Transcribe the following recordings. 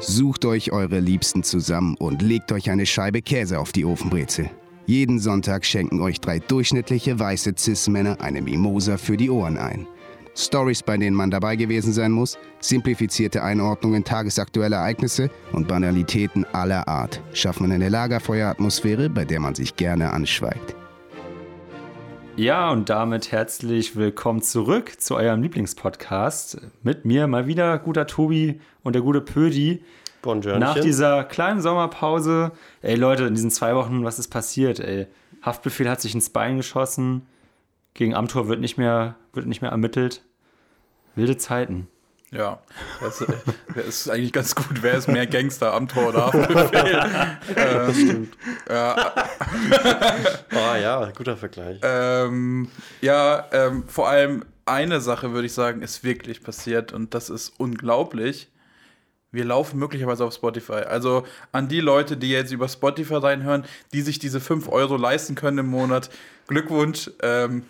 Sucht euch eure Liebsten zusammen und legt euch eine Scheibe Käse auf die Ofenbrezel. Jeden Sonntag schenken euch drei durchschnittliche weiße Cis-Männer eine Mimosa für die Ohren ein. Stories, bei denen man dabei gewesen sein muss, simplifizierte Einordnungen tagesaktueller Ereignisse und Banalitäten aller Art schaffen eine Lagerfeueratmosphäre, bei der man sich gerne anschweigt. Ja, und damit herzlich willkommen zurück zu eurem Lieblingspodcast. Mit mir mal wieder guter Tobi und der gute Pödi. Nach dieser kleinen Sommerpause, ey Leute, in diesen zwei Wochen, was ist passiert, ey? Haftbefehl hat sich ins Bein geschossen, gegen Amtor wird nicht mehr, wird nicht mehr ermittelt. Wilde Zeiten. Ja, das, das, ist eigentlich ganz gut. Wer ist mehr Gangster, Amtor oder Haftbefehl? das stimmt. Ja. oh ja, guter Vergleich. Ähm, ja, ähm, vor allem eine Sache würde ich sagen, ist wirklich passiert und das ist unglaublich. Wir laufen möglicherweise auf Spotify. Also an die Leute, die jetzt über Spotify reinhören, die sich diese 5 Euro leisten können im Monat. Glückwunsch. Ähm,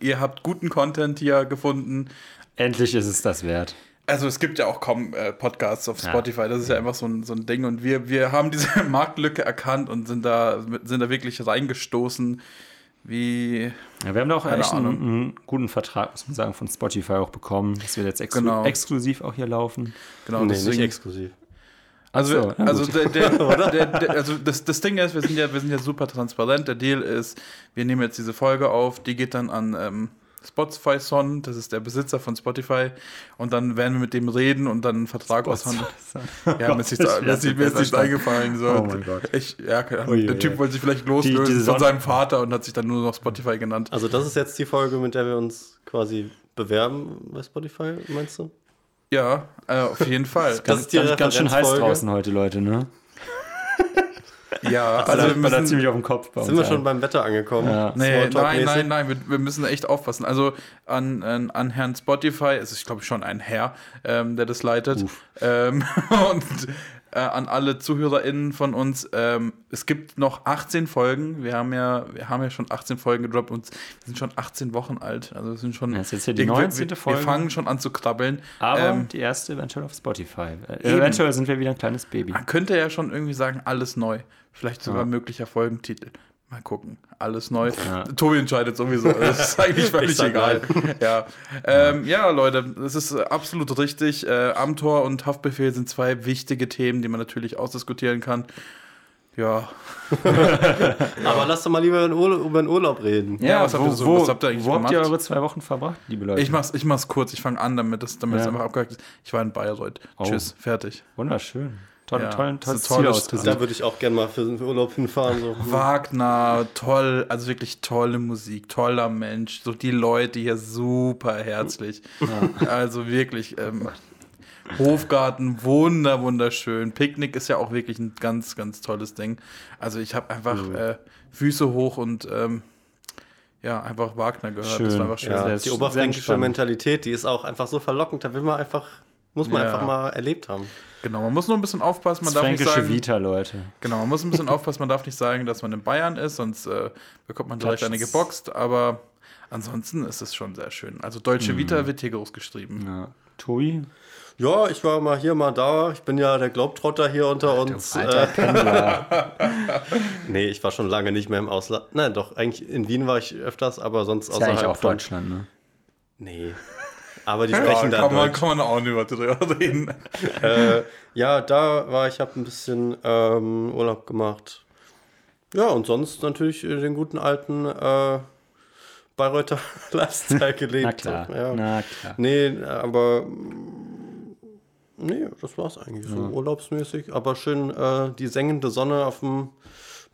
ihr habt guten Content hier gefunden. Endlich ist es das wert. Also es gibt ja auch kaum äh, Podcasts auf Spotify, ja. das ist ja einfach so ein, so ein Ding. Und wir, wir haben diese Marktlücke erkannt und sind da, sind da wirklich reingestoßen. Wie. Ja, wir haben da auch echt einen, einen, guten Vertrag, muss man sagen, von Spotify auch bekommen, dass wir jetzt exklu genau. exklusiv auch hier laufen. Genau, nee, deswegen, nicht exklusiv. Also, so, also, der, der, der, der, also das, das Ding ist, wir sind, ja, wir sind ja super transparent. Der Deal ist, wir nehmen jetzt diese Folge auf, die geht dann an ähm, Spotify Son, das ist der Besitzer von Spotify. Und dann werden wir mit dem reden und dann einen Vertrag aushandeln. Ja, mir ist nichts eingefallen. So. Oh mein Gott. Ich, ja, der Typ wollte sich vielleicht loslösen die, von seinem Vater und hat sich dann nur noch Spotify genannt. Also, das ist jetzt die Folge, mit der wir uns quasi bewerben bei Spotify, meinst du? Ja, äh, auf jeden Fall. das, das ist die ganz, ganz schön heiß draußen heute, Leute, ne? Ja, also wir müssen, ziemlich auf dem Kopf. Bei sind wir schon beim Wetter angekommen? Ja. Nee, nein, nein, nein, wir, wir, müssen echt aufpassen. Also an, an, an Herrn Spotify, es ist glaube ich schon ein Herr, ähm, der das leitet. Ähm, und äh, an alle ZuhörerInnen von uns. Ähm, es gibt noch 18 Folgen. Wir haben ja, wir haben ja schon 18 Folgen gedroppt und wir sind schon 18 Wochen alt. Also wir sind schon. Das ist jetzt hier die 19. Wir, Folge. Wir fangen schon an zu krabbeln. Aber ähm, die erste eventuell auf Spotify. Äh, eventuell sind wir wieder ein kleines Baby. Man könnte ja schon irgendwie sagen, alles neu. Vielleicht sogar ja. möglicher Folgentitel. Mal gucken. Alles neu. Ja. Tobi entscheidet sowieso. Das ist eigentlich völlig egal. Ja. Ähm, ja. Leute, das ist absolut richtig. Äh, Amtor und Haftbefehl sind zwei wichtige Themen, die man natürlich ausdiskutieren kann. Ja. Aber lass doch mal lieber über den Urlaub reden. Ja, was, habt, ihr so, wo, was habt ihr eigentlich wo gemacht? habt ihr eure zwei Wochen verbracht, liebe Leute? Ich mach's, ich mach's kurz, ich fange an, damit es damit ja. einfach abgehakt ist. Ich war in Bayreuth. Oh. Tschüss, fertig. Wunderschön. Toll, ja, toll, tolles Ziel ausgesucht. Da würde ich auch gerne mal für den Urlaub hinfahren. So. Wagner, toll, also wirklich tolle Musik, toller Mensch. So die Leute hier super herzlich. Ja. Also wirklich. Ähm, Hofgarten, wunder, wunderschön. Picknick ist ja auch wirklich ein ganz, ganz tolles Ding. Also ich habe einfach mhm. äh, Füße hoch und ähm, ja, einfach Wagner gehört. Schön. Das war einfach schön. Ja, die oberfränkische Mentalität, die ist auch einfach so verlockend. Da will man einfach, muss man ja. einfach mal erlebt haben. Genau, man muss nur ein bisschen aufpassen. Man das darf nicht sagen, Vita, Leute. Genau, man muss ein bisschen aufpassen. Man darf nicht sagen, dass man in Bayern ist, sonst äh, bekommt man direkt eine geboxt. Aber ansonsten ist es schon sehr schön. Also Deutsche mhm. Vita wird hier groß geschrieben. Ja. Tobi? Ja, ich war mal hier, mal da. Ich bin ja der Globetrotter hier unter Ach, uns. Alter äh, nee, ich war schon lange nicht mehr im Ausland. Nein, doch, eigentlich in Wien war ich öfters, aber sonst ist außerhalb ja auch Deutschland, ne? Nee. Aber die sprechen ja, da kann man, kann man auch nicht drüber reden. äh, ja, da war ich, habe ein bisschen ähm, Urlaub gemacht. Ja, und sonst natürlich den guten alten äh, Bayreuther Lifestyle gelebt. Na klar, ja. na klar. Nee, aber nee, das war's eigentlich so urlaubsmäßig. Aber schön äh, die sengende Sonne auf dem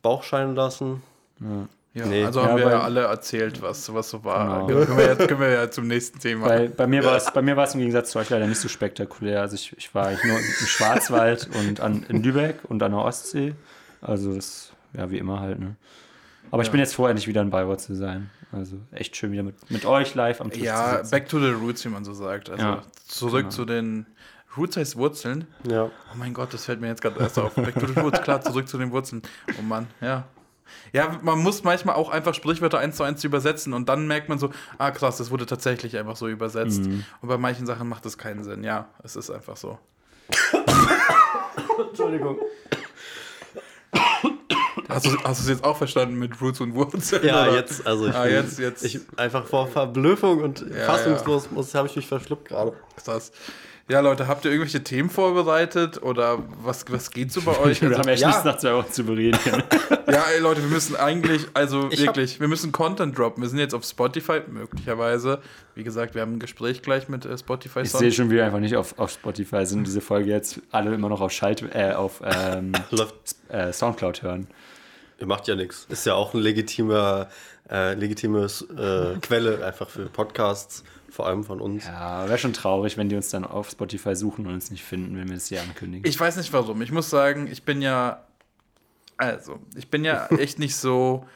Bauch scheinen lassen. Ja. Ja, nee. also haben ja, wir ja alle erzählt, was, was so war. Genau. Können, wir jetzt, können wir ja zum nächsten Thema. Bei, bei mir war es bei mir war es im Gegensatz zu euch leider nicht so spektakulär. Also ich, ich war eigentlich nur im Schwarzwald und an, in Lübeck und an der Ostsee. Also das, ja, wie immer halt, ne? Aber ja. ich bin jetzt froh, endlich wieder in Bayreuth zu sein. Also echt schön wieder mit, mit euch live am Tisch Ja, back to the roots, wie man so sagt. Also ja, zurück genau. zu den Roots heißt Wurzeln. Ja. Oh mein Gott, das fällt mir jetzt gerade erst auf. Back to the roots, klar, zurück zu den Wurzeln. Oh Mann, ja. Ja, man muss manchmal auch einfach Sprichwörter eins zu eins übersetzen und dann merkt man so, ah krass, das wurde tatsächlich einfach so übersetzt. Mhm. Und bei manchen Sachen macht das keinen Sinn. Ja, es ist einfach so. Entschuldigung. Hast du, hast du es jetzt auch verstanden mit Roots und Wurzeln? Ja, oder? jetzt, also ich, ah, jetzt, jetzt. ich einfach vor Verblüffung und ja, fassungslos ja. habe ich mich verschluckt gerade. Krass. Ja, Leute, habt ihr irgendwelche Themen vorbereitet oder was, was geht so bei euch? wir also, haben echt ja. nichts nach zwei Wochen zu bereden. ja, ey, Leute, wir müssen eigentlich, also ich wirklich, wir müssen Content droppen. Wir sind jetzt auf Spotify, möglicherweise. Wie gesagt, wir haben ein Gespräch gleich mit äh, Spotify. Ich sehe schon, wie wir einfach nicht auf, auf Spotify sind, diese Folge jetzt alle immer noch auf Schalt, äh, auf ähm, äh, Soundcloud hören. Ihr macht ja nichts. Ist ja auch eine legitime, äh, legitime äh, Quelle einfach für Podcasts vor allem von uns. Ja, wäre schon traurig, wenn die uns dann auf Spotify suchen und uns nicht finden, wenn wir es hier ankündigen. Ich weiß nicht warum. Ich muss sagen, ich bin ja. Also, ich bin ja echt nicht so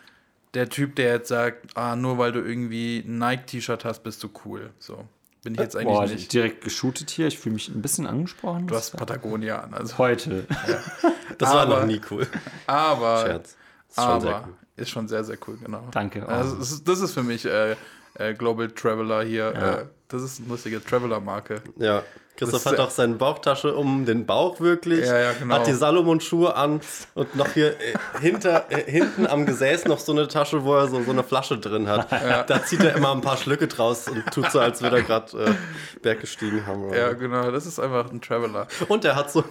der Typ, der jetzt sagt, ah, nur weil du irgendwie ein Nike-T-Shirt hast, bist du cool. So. Bin ich jetzt eigentlich Boah, nicht. direkt geshootet hier. Ich fühle mich ein bisschen angesprochen. Du hast Patagonia an. Also. Heute. Ja. Das aber, war noch nie cool. Aber. Scherz. Ist schon aber, cool. Ist schon sehr, sehr cool, genau. Danke. Also, das, ist, das ist für mich äh, äh, Global Traveler hier. Ja. Äh, das ist eine lustige Traveler-Marke. Ja. Christoph hat auch seine Bauchtasche um den Bauch wirklich, ja, ja, genau. hat die Salomon-Schuhe an und noch hier äh, hinter, äh, hinten am Gesäß noch so eine Tasche, wo er so, so eine Flasche drin hat. Ja. Da zieht er immer ein paar Schlücke draus und tut so, als würde er gerade äh, Berg gestiegen haben. Oder? Ja, genau, das ist einfach ein Traveler. Und er hat so,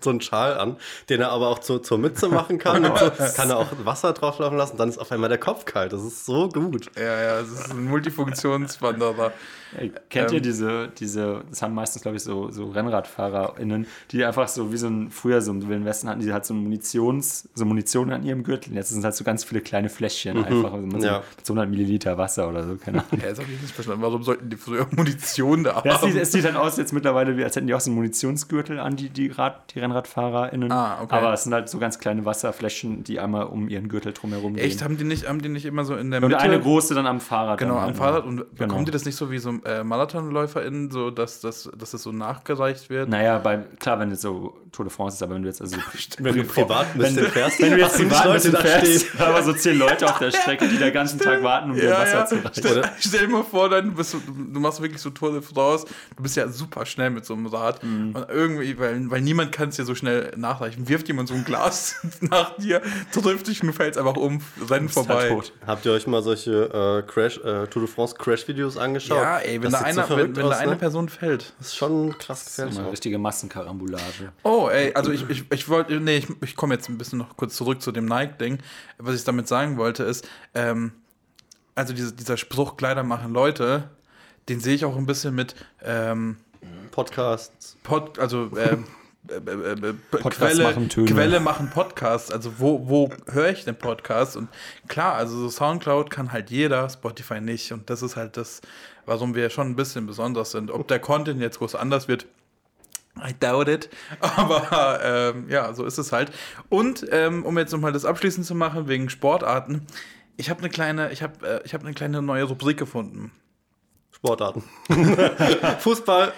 so einen Schal an, den er aber auch zu, zur Mütze machen kann. und so kann er auch Wasser drauflaufen lassen, dann ist auf einmal der Kopf kalt. Das ist so gut. Ja, ja, es ist ein Multifunktionswanderer. Ey, kennt ähm, ihr diese, diese, das haben meistens, glaube ich, so, so RennradfahrerInnen, die einfach so wie so ein, früher so im Wilden Westen hatten, die halt so Munitions, so Munition an ihrem Gürtel. Jetzt sind halt so ganz viele kleine Fläschchen mhm, einfach, also mit, ja. so, 100 Milliliter Wasser oder so, keine Ahnung. Ja, das habe ich nicht verstanden. Warum sollten die früher Munition da haben? Ja, es, sieht, es sieht dann aus jetzt mittlerweile, wie, als hätten die auch so einen Munitionsgürtel an, die, die, Rad, die RennradfahrerInnen. Ah, okay. Aber es sind halt so ganz kleine Wasserfläschchen, die einmal um ihren Gürtel drumherum gehen. Echt? Haben die nicht, haben die nicht immer so in der Mitte? Und eine große dann am Fahrrad. Genau, am Fahrrad. Und genau. bekommen die das nicht so wie so äh, Marathonläufer LäuferInnen, so dass, dass, dass es so nachgereicht wird? Naja, bei, klar, wenn es so Tour de France ist, aber wenn du jetzt also wenn du privat ein bisschen fährst, wenn du jetzt privat ein bisschen fährst, aber so zehn Leute auf der Strecke, die den ganzen Tag warten, um ja, dir Wasser ja. zu reichen. Stell, stell dir mal vor, dann bist du, du machst wirklich so Tour de France, du bist ja super schnell mit so einem Rad mhm. und irgendwie, weil, weil niemand kann es dir so schnell nachreichen, wirft jemand so ein Glas nach dir, trifft dich und du fällst einfach um, rennen vorbei. Halt Habt ihr euch mal solche äh, Crash, äh, Tour de France Crash-Videos angeschaut? Ja, ey, wenn da einer, so wenn, wenn da eine ne? Person fällt. Das ist schon krass gefährlich. Das ist eine richtige Massenkarambolage. Oh, ey, also ich, ich, ich wollte, nee, ich, ich komme jetzt ein bisschen noch kurz zurück zu dem Nike-Ding. Was ich damit sagen wollte, ist, ähm, also diese, dieser Spruch, Kleider machen Leute, den sehe ich auch ein bisschen mit ähm, Podcasts. Pod, also ähm, äh, äh, äh, Quelle, machen Quelle machen Podcasts. Also wo, wo höre ich den Podcast? Und klar, also so Soundcloud kann halt jeder, Spotify nicht. Und das ist halt das, warum wir schon ein bisschen besonders sind. Ob der Content jetzt groß anders wird, I doubt it. Aber ähm, ja, so ist es halt. Und ähm, um jetzt nochmal das abschließend zu machen, wegen Sportarten, ich habe eine kleine, ich habe äh, ich hab eine kleine neue Rubrik gefunden. Sportarten. Fußball.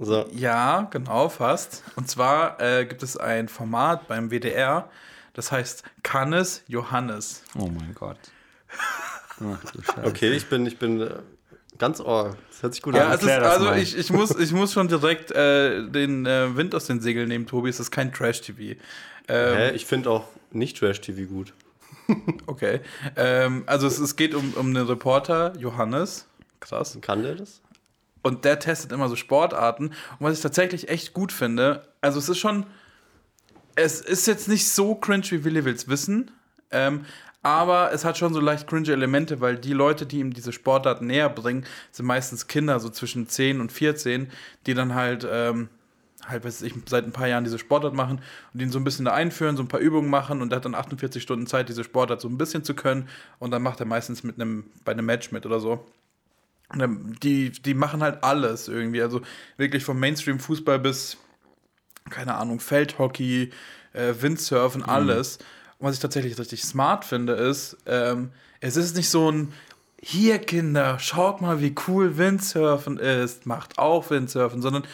So. Ja, genau, fast. Und zwar äh, gibt es ein Format beim WDR, das heißt Kannes Johannes. Oh mein Gott. Ach, okay, ich bin, ich bin äh, Ganz ohr. Das hört sich gut ja, an. Ist, also ich, ich, muss, ich muss schon direkt äh, den äh, Wind aus den Segeln nehmen, Tobi. Es ist kein Trash-TV. Ähm, Hä? Ich finde auch nicht Trash-TV gut. okay. Ähm, also es, es geht um, um einen Reporter, Johannes. Krass. Kann der das? Und der testet immer so Sportarten. Und was ich tatsächlich echt gut finde, also es ist schon, es ist jetzt nicht so cringe, wie Willi will's wissen. Ähm, aber es hat schon so leicht cringe Elemente, weil die Leute, die ihm diese Sportart näher bringen, sind meistens Kinder, so zwischen 10 und 14, die dann halt, ähm, halt, weiß ich, seit ein paar Jahren diese Sportart machen und ihn so ein bisschen da einführen, so ein paar Übungen machen und er hat dann 48 Stunden Zeit, diese Sportart so ein bisschen zu können und dann macht er meistens mit einem, bei einem Match mit oder so. Die, die machen halt alles irgendwie, also wirklich vom Mainstream-Fußball bis, keine Ahnung, Feldhockey, äh, Windsurfen, mhm. Was ich tatsächlich richtig smart finde, ist, ähm, es ist nicht so ein hier Kinder, schaut mal, wie cool Windsurfen ist, macht auch Windsurfen, sondern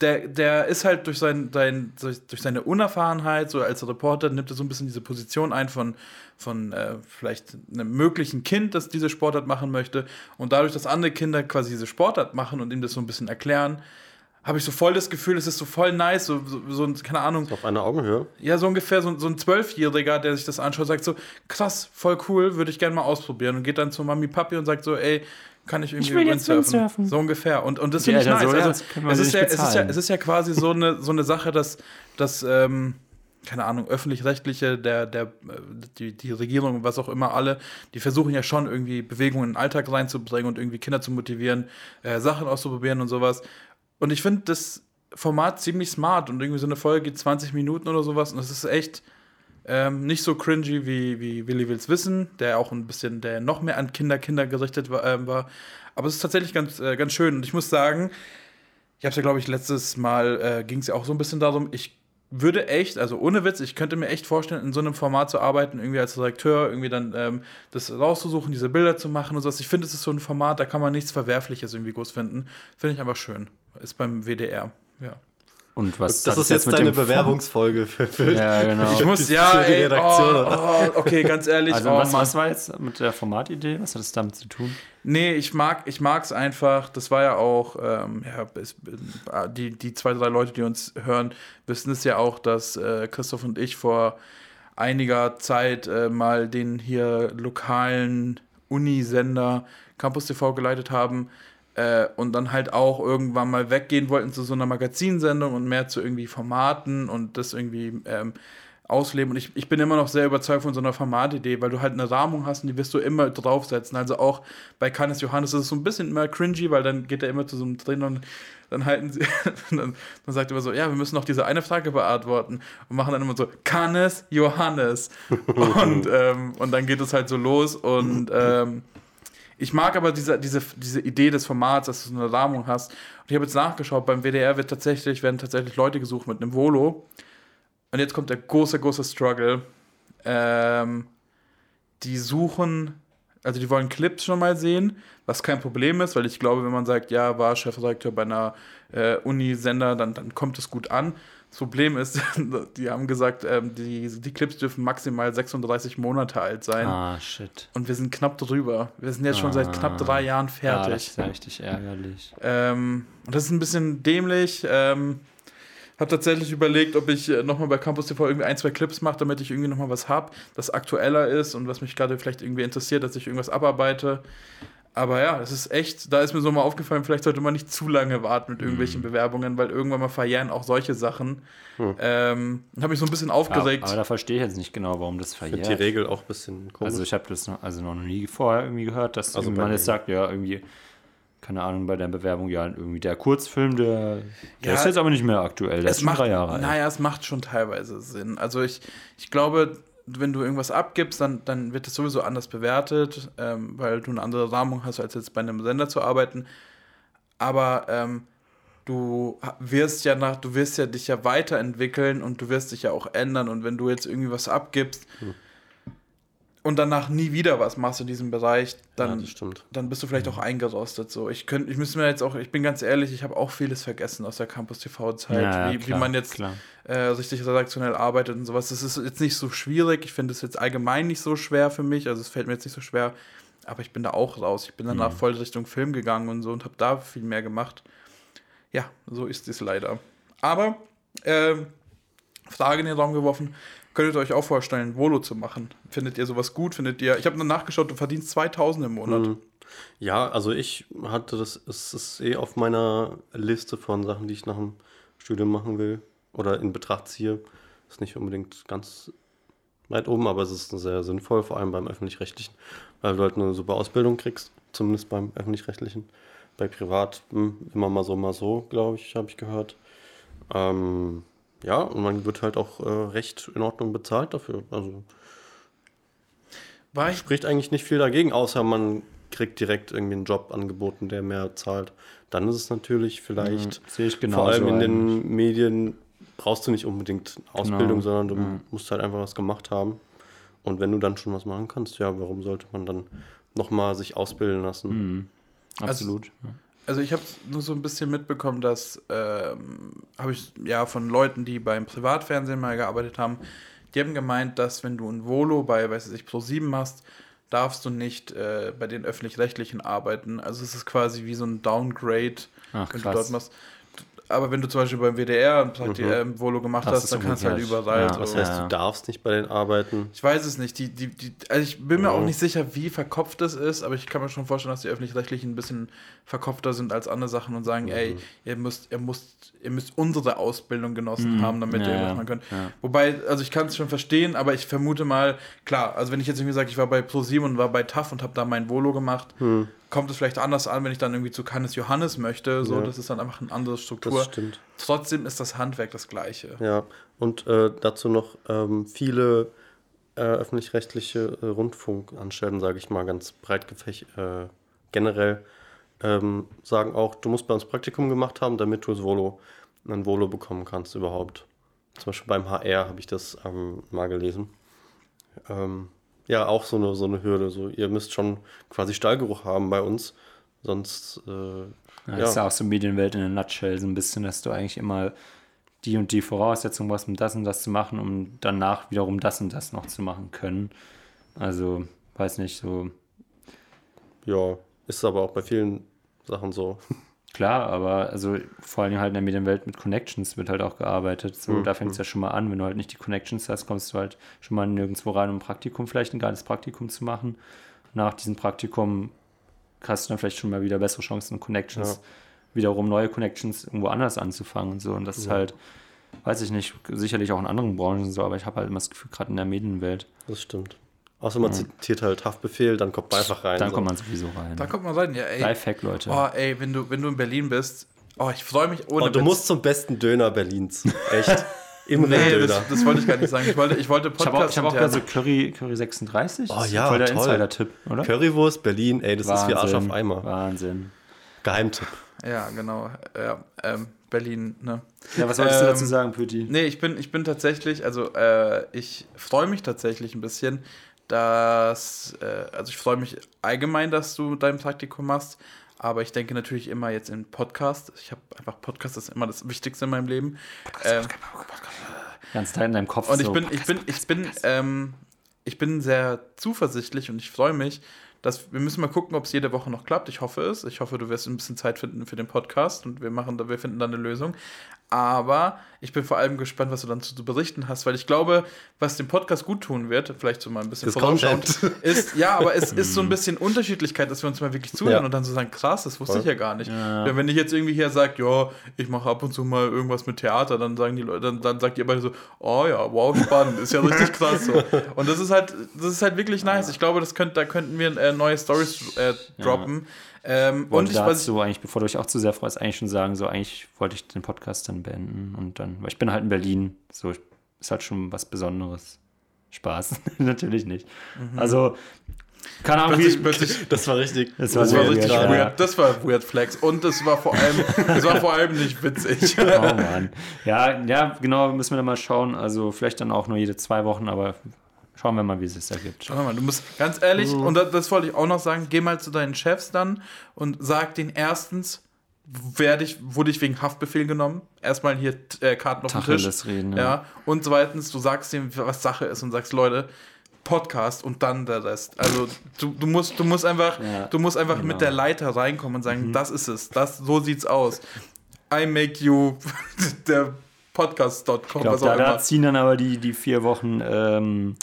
der, der ist halt durch, sein, sein, durch seine Unerfahrenheit, so als Reporter, nimmt er so ein bisschen diese Position ein von, von äh, vielleicht einem möglichen Kind, das diese Sportart machen möchte. Und dadurch, dass andere Kinder quasi diese Sportart machen und ihm das so ein bisschen erklären, habe ich so voll das Gefühl, es ist so voll nice, so, so, so keine Ahnung. Auf einer Augenhöhe? Ja, so ungefähr so, so ein Zwölfjähriger, der sich das anschaut, sagt so, krass, voll cool, würde ich gerne mal ausprobieren. Und geht dann zu Mami, Papi und sagt so, ey, kann ich irgendwie ich will Windsurfen. Jetzt Windsurfen. So ungefähr. Und, und das finde ich nice. So, also, es, ist ja, es, ist ja, es ist ja quasi so eine, so eine Sache, dass, dass ähm, keine Ahnung, öffentlich-rechtliche, der, der, die, die Regierung, was auch immer, alle, die versuchen ja schon irgendwie Bewegungen in den Alltag reinzubringen und irgendwie Kinder zu motivieren, äh, Sachen auszuprobieren und sowas. Und ich finde das Format ziemlich smart und irgendwie so eine Folge geht 20 Minuten oder sowas und das ist echt ähm, nicht so cringy wie, wie Willi Wills Wissen, der auch ein bisschen, der noch mehr an Kinder, Kinder gerichtet war. Äh, war. Aber es ist tatsächlich ganz, äh, ganz schön und ich muss sagen, ich habe es ja, glaube ich, letztes Mal äh, ging es ja auch so ein bisschen darum, ich würde echt, also ohne Witz, ich könnte mir echt vorstellen, in so einem Format zu arbeiten, irgendwie als Redakteur, irgendwie dann ähm, das rauszusuchen, diese Bilder zu machen und so. Ich finde, es ist so ein Format, da kann man nichts Verwerfliches irgendwie groß finden. Finde ich einfach schön. Ist beim WDR, ja. Und was das ist jetzt, jetzt deine Bewerbungsfolge für, für, ja, genau. Ich muss ja für die Redaktion. Ey, oh, oh, okay, ganz ehrlich. Also oh, was, was, war jetzt mit der Formatidee? Was hat das damit zu tun? Nee, ich mag ich mag's einfach. Das war ja auch ähm, ja, es, die die zwei drei Leute, die uns hören, wissen es ja auch, dass äh, Christoph und ich vor einiger Zeit äh, mal den hier lokalen Unisender Campus TV geleitet haben äh, und dann halt auch irgendwann mal weggehen wollten zu so einer Magazinsendung und mehr zu irgendwie Formaten und das irgendwie ähm, ausleben. Und ich, ich bin immer noch sehr überzeugt von so einer Formatidee, weil du halt eine Rahmung hast und die wirst du immer draufsetzen. Also auch bei Cannes Johannes ist es so ein bisschen immer cringy, weil dann geht er immer zu so einem Trainer und dann halten sie, dann, dann sagt er immer so, ja, wir müssen noch diese eine Frage beantworten und machen dann immer so, Cannes Johannes. und, ähm, und dann geht es halt so los und ähm, ich mag aber diese, diese, diese Idee des Formats, dass du so eine Rahmung hast. Und ich habe jetzt nachgeschaut, beim WDR wird tatsächlich, werden tatsächlich Leute gesucht mit einem Volo. Und jetzt kommt der große, große Struggle. Ähm, die suchen, also die wollen Clips schon mal sehen, was kein Problem ist, weil ich glaube, wenn man sagt, ja, war Chefredakteur bei einer äh, Uni-Sender, dann, dann kommt es gut an. Das Problem ist, die haben gesagt, ähm, die, die Clips dürfen maximal 36 Monate alt sein. Ah, shit. Und wir sind knapp drüber. Wir sind jetzt ah. schon seit knapp drei Jahren fertig. Ja, das ist ja richtig ärgerlich. Ähm, und das ist ein bisschen dämlich. Ähm, habe tatsächlich überlegt, ob ich äh, nochmal bei Campus TV irgendwie ein, zwei Clips mache, damit ich irgendwie nochmal was habe, das aktueller ist und was mich gerade vielleicht irgendwie interessiert, dass ich irgendwas abarbeite. Aber ja, es ist echt, da ist mir so mal aufgefallen, vielleicht sollte man nicht zu lange warten mit irgendwelchen mhm. Bewerbungen, weil irgendwann mal verjähren auch solche Sachen. Mhm. Ähm, habe mich so ein bisschen aufgeregt. Ja, aber da verstehe ich jetzt nicht genau, warum das verjährt. Ich die Regel auch ein bisschen komisch. Also ich habe das noch, also noch nie vorher irgendwie gehört, dass also man jetzt sagt, ja, irgendwie, keine Ahnung, bei der Bewerbung, ja, irgendwie der Kurzfilm, der, der ja, ist jetzt aber nicht mehr aktuell, der ist schon macht, drei Jahre alt. Naja, es macht schon teilweise Sinn. Also ich, ich glaube, wenn du irgendwas abgibst, dann, dann wird es sowieso anders bewertet, ähm, weil du eine andere Rahmung hast, als jetzt bei einem Sender zu arbeiten. Aber ähm, du wirst ja nach, du wirst ja dich ja weiterentwickeln und du wirst dich ja auch ändern. Und wenn du jetzt irgendwie was abgibst, hm und danach nie wieder was machst in diesem Bereich, dann, ja, dann bist du vielleicht auch eingerostet. So, ich könnte, ich müsste mir jetzt auch, ich bin ganz ehrlich, ich habe auch vieles vergessen aus der Campus TV-Zeit, ja, wie, wie, man jetzt äh, richtig redaktionell arbeitet und sowas. Das ist jetzt nicht so schwierig. Ich finde es jetzt allgemein nicht so schwer für mich. Also es fällt mir jetzt nicht so schwer, aber ich bin da auch raus. Ich bin danach mhm. voll Richtung Film gegangen und so und habe da viel mehr gemacht. Ja, so ist es leider. Aber äh, Frage in den Raum geworfen. Könntet ihr euch auch vorstellen, Volo zu machen? Findet ihr sowas gut? Findet ihr, ich habe nur nachgeschaut, du verdienst 2000 im Monat. Hm. Ja, also ich hatte das, es ist eh auf meiner Liste von Sachen, die ich nach dem Studium machen will oder in Betracht ziehe. Ist nicht unbedingt ganz weit oben, aber es ist sehr sinnvoll, vor allem beim Öffentlich-Rechtlichen, weil du halt eine super Ausbildung kriegst, zumindest beim Öffentlich-Rechtlichen. Bei Privat immer mal so, mal so, glaube ich, habe ich gehört. Ähm, ja, und man wird halt auch äh, recht in Ordnung bezahlt dafür. Also War spricht eigentlich nicht viel dagegen, außer man kriegt direkt irgendwie einen Job angeboten, der mehr zahlt. Dann ist es natürlich vielleicht, mhm, ich vor allem in den Medien, brauchst du nicht unbedingt Ausbildung, genau. sondern du mhm. musst halt einfach was gemacht haben. Und wenn du dann schon was machen kannst, ja, warum sollte man dann nochmal sich ausbilden lassen? Mhm. Absolut. Also, also ich habe nur so ein bisschen mitbekommen, dass ähm, habe ich ja von Leuten, die beim Privatfernsehen mal gearbeitet haben, die haben gemeint, dass wenn du ein Volo bei, weiß ich, Pro 7 machst, darfst du nicht äh, bei den öffentlich-rechtlichen arbeiten. Also es ist quasi wie so ein Downgrade, Ach, wenn du dort machst. Aber wenn du zum Beispiel beim WDR ein mhm. Volo gemacht hast, dann kannst du halt überall. Ja, so. Das heißt, du darfst nicht bei den Arbeiten. Ich weiß es nicht. Die, die, die, also ich bin mir mhm. auch nicht sicher, wie verkopft es ist, aber ich kann mir schon vorstellen, dass die öffentlich-rechtlichen ein bisschen verkopfter sind als andere Sachen und sagen, mhm. ey, ihr müsst, ihr müsst, ihr müsst unsere Ausbildung genossen mhm. haben, damit ja, ihr was machen könnt. Ja. Wobei, also ich kann es schon verstehen, aber ich vermute mal, klar, also wenn ich jetzt irgendwie sage, ich war bei ProSieben und war bei TAF und habe da mein Volo gemacht, mhm kommt es vielleicht anders an, wenn ich dann irgendwie zu Cannes Johannes möchte. So, ja. das ist dann einfach eine andere Struktur. Das stimmt. Trotzdem ist das Handwerk das gleiche. Ja, und äh, dazu noch ähm, viele äh, öffentlich-rechtliche äh, Rundfunkanstalten, sage ich mal, ganz breit gefächert, äh, generell ähm, sagen auch, du musst bei uns Praktikum gemacht haben, damit du das Volo, ein Volo bekommen kannst überhaupt. Zum Beispiel beim HR habe ich das ähm, mal gelesen. Ähm, ja auch so eine, so eine Hürde. So, ihr müsst schon quasi Stallgeruch haben bei uns, sonst. Äh, ja, ja. Das ist ja auch so Medienwelt in a nutshell, so ein bisschen, dass du eigentlich immer die und die Voraussetzungen hast, um das und das zu machen, um danach wiederum das und das noch zu machen können. Also, weiß nicht, so. Ja, ist aber auch bei vielen Sachen so. Klar, aber also vor allem halt in der Medienwelt mit Connections wird halt auch gearbeitet. So, mhm. da fängt es ja schon mal an. Wenn du halt nicht die Connections hast, kommst du halt schon mal nirgendwo rein, um ein Praktikum vielleicht ein geiles Praktikum zu machen. Nach diesem Praktikum hast du dann vielleicht schon mal wieder bessere Chancen, Connections, ja. wiederum neue Connections irgendwo anders anzufangen und so. Und das ja. ist halt, weiß ich nicht, sicherlich auch in anderen Branchen so, aber ich habe halt immer das Gefühl, gerade in der Medienwelt. Das stimmt. Außer man ja. zitiert halt Haftbefehl, dann kommt man einfach rein. Dann so. kommt man sowieso rein. Dann kommt man rein, ja, ey. Lifehack, Leute. Oh, ey, wenn du, wenn du in Berlin bist, oh, ich freue mich ohne. Oh, du Witz. musst zum besten Döner Berlins. Echt. Im nee, das, das, wollte ich gar nicht sagen. Ich wollte, ich wollte Podcast. Ich habe auch, hab auch gerade so Curry, Curry 36. Oh ja, voll der Insider-Tipp, oder? Currywurst Berlin, ey, das Wahnsinn, ist wie Arsch auf Eimer. Wahnsinn. Geheimtipp. Ja, genau. Ja, ähm, Berlin, ne? Ja, was wolltest ähm, du dazu sagen, Püti? Nee, ich bin, ich bin tatsächlich, also äh, ich freue mich tatsächlich ein bisschen, dass, äh, also ich freue mich allgemein, dass du dein Praktikum machst, aber ich denke natürlich immer jetzt in Podcast. Ich habe einfach Podcast ist immer das Wichtigste in meinem Leben. Podcast, ähm, Podcast, Podcast. Ganz tight in deinem Kopf. Und ich so, bin, ich bin, ich bin, ähm, ich bin sehr zuversichtlich und ich freue mich, dass wir müssen mal gucken, ob es jede Woche noch klappt. Ich hoffe es. Ich hoffe, du wirst ein bisschen Zeit finden für den Podcast und wir machen, wir finden da eine Lösung. Aber ich bin vor allem gespannt, was du dann zu, berichten hast, weil ich glaube, was dem Podcast gut tun wird, vielleicht so mal ein bisschen vorausschauend, ist, ja, aber es ist so ein bisschen Unterschiedlichkeit, dass wir uns mal wirklich zuhören ja. und dann so sagen, krass, das wusste Voll. ich ja gar nicht. Ja. Wenn ich jetzt irgendwie hier sage, ja, ich mache ab und zu mal irgendwas mit Theater, dann sagen die Leute, dann, dann sagt ihr beide so, oh ja, wow, spannend, ist ja richtig krass so. Und das ist halt, das ist halt wirklich nice. Ich glaube, das könnt, da könnten wir äh, neue Stories äh, droppen. Ja ähm, und ich dazu eigentlich, bevor du dich auch zu sehr freust, eigentlich schon sagen, so eigentlich wollte ich den Podcast dann beenden und dann, weil ich bin halt in Berlin, so ist halt schon was Besonderes. Spaß, natürlich nicht. Mhm. Also keine Ahnung, plötzlich, wie, plötzlich, das war richtig. Das war, das war richtig weird, weird. Das war weird Flex und das war vor allem, das war vor allem nicht witzig. Oh Mann. Ja, ja, genau, müssen wir dann mal schauen. Also vielleicht dann auch nur jede zwei Wochen, aber Schauen wir mal, wie es sich ergibt. Schauen wir mal, du musst ganz ehrlich, mhm. und das, das, wollte ich auch noch sagen, geh mal zu deinen Chefs dann und sag denen erstens, werde ich, wurde ich wegen Haftbefehl genommen. Erstmal hier äh, Karten auf dem Tisch. Reden, ja. ja. Und zweitens, du sagst denen, was Sache ist und sagst, Leute, Podcast und dann der Rest. Also du, du musst, du musst einfach, ja, du musst einfach genau. mit der Leiter reinkommen und sagen, mhm. das ist es, das, so sieht's aus. I make you der podcast.com. Da, da ziehen dann aber die, die vier Wochen ähm,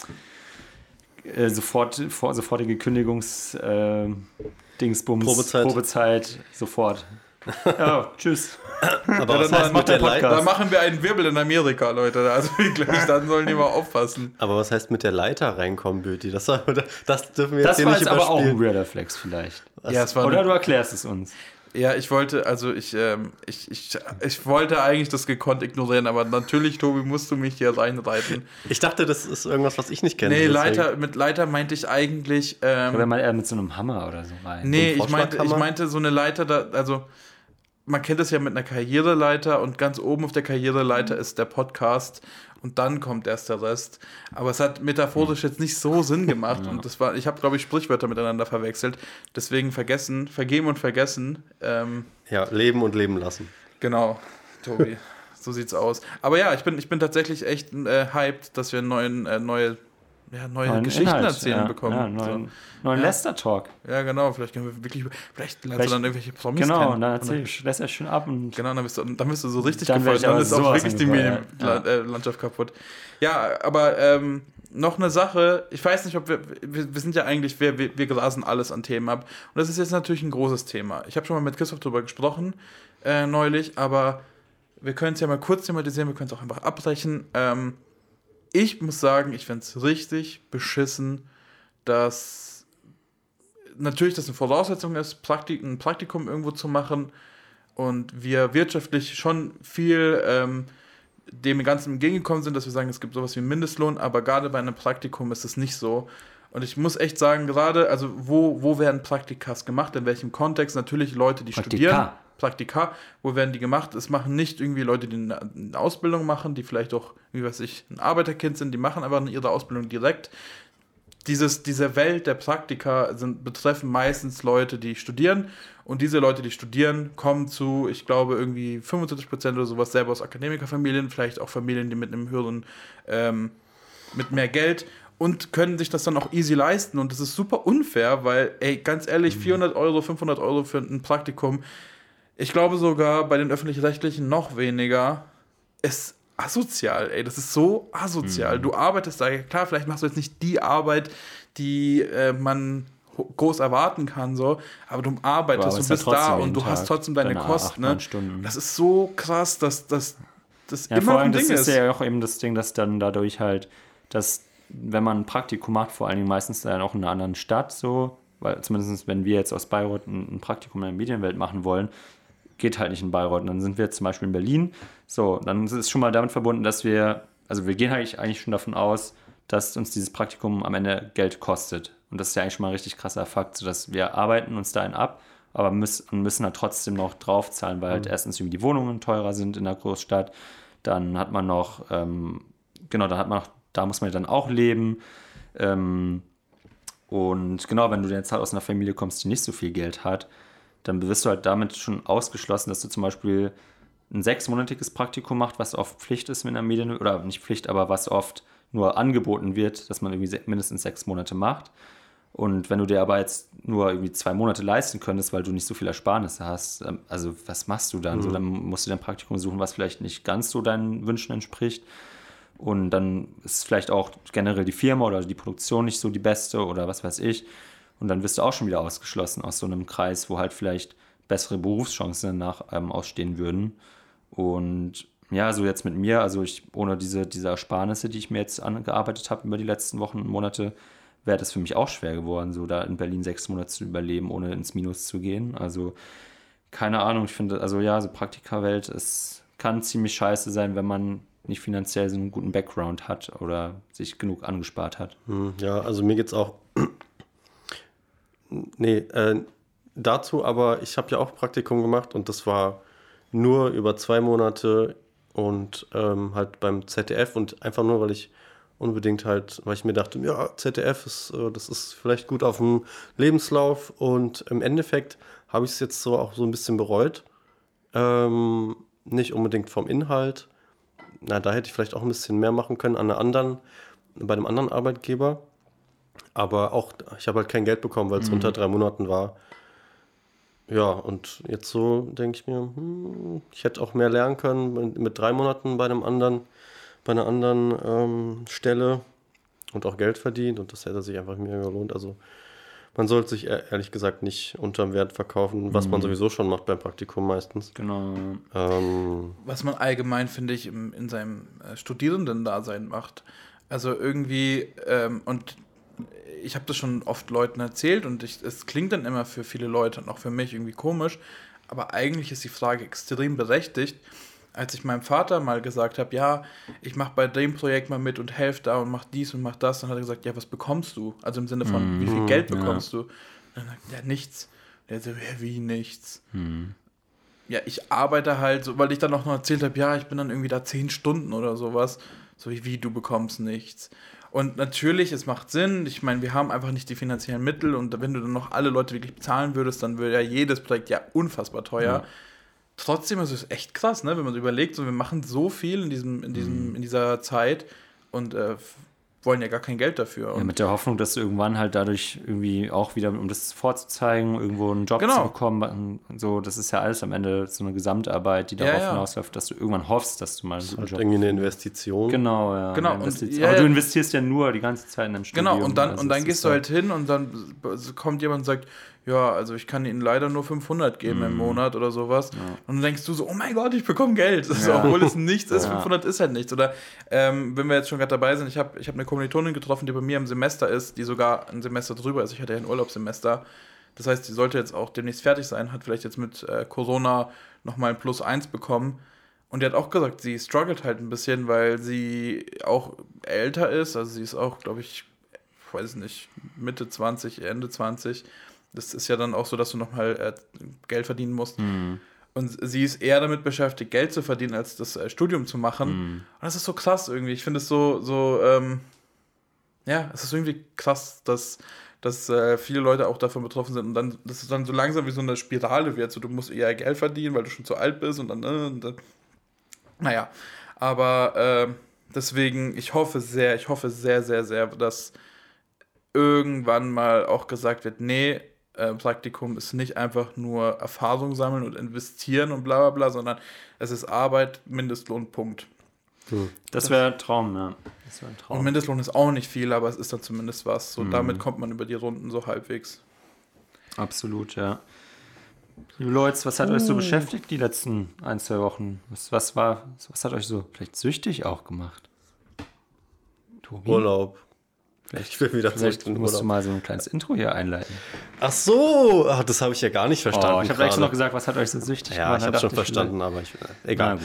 äh, sofort, vor, sofortige Kündigungs äh, Dingsbums, Probezeit. Probezeit sofort. Ja, tschüss. Aber ja, dann, macht der Podcast. da machen wir einen Wirbel in Amerika, Leute. Also wirklich, dann sollen die mal aufpassen. Aber was heißt mit der Leiter reinkommen, Böti? Das, das dürfen wir jetzt das hier nicht Das war jetzt aber auch ein weirder Flex vielleicht. Ja, Oder du erklärst es uns. Ja, ich wollte, also ich, ähm, ich, ich, ich wollte eigentlich das gekonnt ignorieren, aber natürlich, Tobi, musst du mich hier reinreiten. Ich dachte, das ist irgendwas, was ich nicht kenne. Nee, Leiter, mit Leiter meinte ich eigentlich. Ähm, oder mal eher mit so einem Hammer oder so rein. Nee, so ich, meinte, ich meinte so eine Leiter, da, also man kennt es ja mit einer Karriereleiter und ganz oben auf der Karriereleiter ist der Podcast und dann kommt erst der Rest. Aber es hat metaphorisch jetzt nicht so Sinn gemacht. Ja. Und das war, ich habe, glaube ich, Sprichwörter miteinander verwechselt. Deswegen vergessen, vergeben und vergessen. Ähm, ja, leben und leben lassen. Genau, Tobi. so sieht's aus. Aber ja, ich bin, ich bin tatsächlich echt äh, hyped, dass wir neuen, äh, neue ja, neue neuen Geschichten Inhalt, erzählen ja, bekommen. Ja, neuen, so. neuen ja. Lester-Talk. Ja, genau. Vielleicht können wir wirklich, vielleicht lernst du dann irgendwelche Promis Genau, kennen. und dann erzähl ich, lässt er schön ab. Und genau, dann bist du, dann bist du so richtig dann gefallen. Dann ist auch wirklich die Medienlandschaft kaputt. Ja, aber ähm, noch eine Sache, ich weiß nicht, ob wir, wir, wir sind ja eigentlich, wir, wir, wir grasen alles an Themen ab. Und das ist jetzt natürlich ein großes Thema. Ich habe schon mal mit Christoph darüber gesprochen, äh, neulich, aber wir können es ja mal kurz thematisieren, wir können es auch einfach abbrechen. Ähm, ich muss sagen, ich finde es richtig beschissen, dass natürlich das eine Voraussetzung ist, Praktik ein Praktikum irgendwo zu machen und wir wirtschaftlich schon viel ähm, dem Ganzen entgegengekommen sind, dass wir sagen, es gibt sowas wie einen Mindestlohn, aber gerade bei einem Praktikum ist es nicht so. Und ich muss echt sagen, gerade, also wo, wo werden Praktikas gemacht, in welchem Kontext? Natürlich Leute, die Praktika. studieren. Praktika, wo werden die gemacht? Es machen nicht irgendwie Leute, die eine Ausbildung machen, die vielleicht auch, wie weiß ich, ein Arbeiterkind sind, die machen einfach ihre Ausbildung direkt. Dieses, diese Welt der Praktika sind, betreffen meistens Leute, die studieren. Und diese Leute, die studieren, kommen zu, ich glaube, irgendwie 25 Prozent oder sowas selber aus Akademikerfamilien, vielleicht auch Familien, die mit einem höheren, ähm, mit mehr Geld und können sich das dann auch easy leisten. Und das ist super unfair, weil, ey, ganz ehrlich, 400 mhm. Euro, 500 Euro für ein Praktikum, ich glaube sogar bei den öffentlich-rechtlichen noch weniger, ist asozial, ey. Das ist so asozial. Mhm. Du arbeitest da, klar, vielleicht machst du jetzt nicht die Arbeit, die äh, man groß erwarten kann, so, aber du arbeitest, du bist da und du Tag hast trotzdem deine, deine Kosten. Ne? Das ist so krass, dass das ja, immer vor allem, ein Ding das ist. ist ja auch eben das Ding, dass dann dadurch halt, dass wenn man ein Praktikum macht, vor allen Dingen meistens dann auch in einer anderen Stadt, so, weil zumindest wenn wir jetzt aus Bayreuth ein, ein Praktikum in der Medienwelt machen wollen, geht halt nicht in Bayreuth. Und dann sind wir zum Beispiel in Berlin. So, dann ist es schon mal damit verbunden, dass wir, also wir gehen eigentlich, eigentlich schon davon aus, dass uns dieses Praktikum am Ende Geld kostet. Und das ist ja eigentlich schon mal ein richtig krasser Fakt, sodass wir arbeiten uns da einen ab, aber müssen, müssen halt trotzdem noch draufzahlen, weil halt mhm. erstens irgendwie die Wohnungen teurer sind in der Großstadt. Dann hat man noch, ähm, genau, da hat man noch, da muss man dann auch leben. Ähm, und genau, wenn du jetzt halt aus einer Familie kommst, die nicht so viel Geld hat, dann wirst du halt damit schon ausgeschlossen, dass du zum Beispiel ein sechsmonatiges Praktikum machst, was oft Pflicht ist mit einer Medien, oder nicht Pflicht, aber was oft nur angeboten wird, dass man irgendwie mindestens sechs Monate macht. Und wenn du dir aber jetzt nur irgendwie zwei Monate leisten könntest, weil du nicht so viel Ersparnisse hast, ähm, also was machst du dann? Mhm. So, dann musst du dein Praktikum suchen, was vielleicht nicht ganz so deinen Wünschen entspricht. Und dann ist vielleicht auch generell die Firma oder die Produktion nicht so die beste oder was weiß ich. Und dann wirst du auch schon wieder ausgeschlossen aus so einem Kreis, wo halt vielleicht bessere Berufschancen danach ähm, ausstehen würden. Und ja, so jetzt mit mir, also ich ohne diese, diese Ersparnisse, die ich mir jetzt angearbeitet habe über die letzten Wochen und Monate, wäre das für mich auch schwer geworden, so da in Berlin sechs Monate zu überleben, ohne ins Minus zu gehen. Also keine Ahnung, ich finde, also ja, so Praktikawelt, es kann ziemlich scheiße sein, wenn man nicht finanziell so einen guten Background hat oder sich genug angespart hat. Hm, ja, also mir geht es auch Nee, äh, dazu aber, ich habe ja auch Praktikum gemacht und das war nur über zwei Monate und ähm, halt beim ZDF und einfach nur, weil ich unbedingt halt, weil ich mir dachte, ja, ZDF ist, äh, das ist vielleicht gut auf dem Lebenslauf und im Endeffekt habe ich es jetzt so auch so ein bisschen bereut. Ähm, nicht unbedingt vom Inhalt. Na, da hätte ich vielleicht auch ein bisschen mehr machen können an einer anderen, bei einem anderen Arbeitgeber. Aber auch, ich habe halt kein Geld bekommen, weil es mhm. unter drei Monaten war. Ja, und jetzt so denke ich mir, hm, ich hätte auch mehr lernen können mit, mit, drei Monaten bei einem anderen, bei einer anderen ähm, Stelle und auch Geld verdient und das hätte sich einfach mehr gelohnt. Also man sollte sich ehrlich gesagt nicht unterm Wert verkaufen, was mhm. man sowieso schon macht beim Praktikum meistens. Genau. Ähm, was man allgemein, finde ich, im, in seinem äh, Studierendendasein macht. Also irgendwie, ähm, und ich habe das schon oft Leuten erzählt und ich, es klingt dann immer für viele Leute und auch für mich irgendwie komisch, aber eigentlich ist die Frage extrem berechtigt. Als ich meinem Vater mal gesagt habe, ja, ich mache bei dem Projekt mal mit und helfe da und mach dies und mach das, dann hat er gesagt, ja, was bekommst du? Also im Sinne von, mhm. wie viel mhm. Geld bekommst ja. du? Und dann sagt er, ja, nichts. Der so, ja, wie nichts? Mhm. Ja, ich arbeite halt, so, weil ich dann auch noch erzählt habe, ja, ich bin dann irgendwie da zehn Stunden oder sowas. So wie, wie du bekommst nichts. Und natürlich, es macht Sinn. Ich meine, wir haben einfach nicht die finanziellen Mittel und wenn du dann noch alle Leute wirklich bezahlen würdest, dann würde ja jedes Projekt ja unfassbar teuer. Ja. Trotzdem ist es echt krass, ne? wenn man so überlegt, so, wir machen so viel in, diesem, in, diesem, mhm. in dieser Zeit und äh, wollen ja gar kein Geld dafür. Ja, mit der Hoffnung, dass du irgendwann halt dadurch irgendwie auch wieder, um das vorzuzeigen, irgendwo einen Job genau. zu bekommen. Und so, das ist ja alles am Ende so eine Gesamtarbeit, die darauf ja, ja. hinausläuft, dass du irgendwann hoffst, dass du mal einen guten Job irgendwie eine Investition. Genau, ja. Genau. Und, ja, Aber du investierst ja nur die ganze Zeit in deinem Studium. Genau, und dann, also und dann gehst du halt hin und dann kommt jemand und sagt, ja, also ich kann ihnen leider nur 500 geben mm. im mhm. Monat oder sowas. Ja. Und dann denkst du so, oh mein Gott, ich bekomme Geld. Ja. Obwohl es nichts ist, ja. 500 ist halt nichts. Oder ähm, wenn wir jetzt schon gerade dabei sind, ich habe ich hab eine Kommilitonin getroffen, die bei mir im Semester ist, die sogar ein Semester drüber ist. Ich hatte ja ein Urlaubssemester. Das heißt, die sollte jetzt auch demnächst fertig sein, hat vielleicht jetzt mit äh, Corona nochmal ein Plus 1 bekommen. Und die hat auch gesagt, sie struggelt halt ein bisschen, weil sie auch älter ist. Also sie ist auch, glaube ich, weiß nicht, Mitte 20, Ende 20 das ist ja dann auch so, dass du nochmal äh, Geld verdienen musst. Mhm. Und sie ist eher damit beschäftigt, Geld zu verdienen, als das äh, Studium zu machen. Mhm. Und das ist so krass irgendwie. Ich finde es so, so, ähm, ja, es ist irgendwie krass, dass, dass äh, viele Leute auch davon betroffen sind und dann, dass es dann so langsam wie so eine Spirale wird. So, du musst eher Geld verdienen, weil du schon zu alt bist und dann, äh, und dann naja. Aber äh, deswegen, ich hoffe sehr, ich hoffe sehr, sehr, sehr, dass irgendwann mal auch gesagt wird, nee, äh, Praktikum ist nicht einfach nur Erfahrung sammeln und investieren und bla bla bla, sondern es ist Arbeit, Mindestlohn, Punkt. Hm. Das wäre ein Traum, ja. Wär ein Traum. Und Mindestlohn ist auch nicht viel, aber es ist dann zumindest was. So, mhm. damit kommt man über die Runden so halbwegs. Absolut, ja. Liebe Leute, was hat uh. euch so beschäftigt die letzten ein, zwei Wochen? Was, was war, was hat euch so vielleicht süchtig auch gemacht? Tobi? Urlaub. Vielleicht, ich will wieder vielleicht zurück musst du mal so ein kleines Intro hier einleiten. Ach so, Ach, das habe ich ja gar nicht verstanden. Oh, ich habe extra noch gesagt, was hat euch so süchtig ja, gemacht? Ja, ich habe schon verstanden, ich aber ich, äh, egal.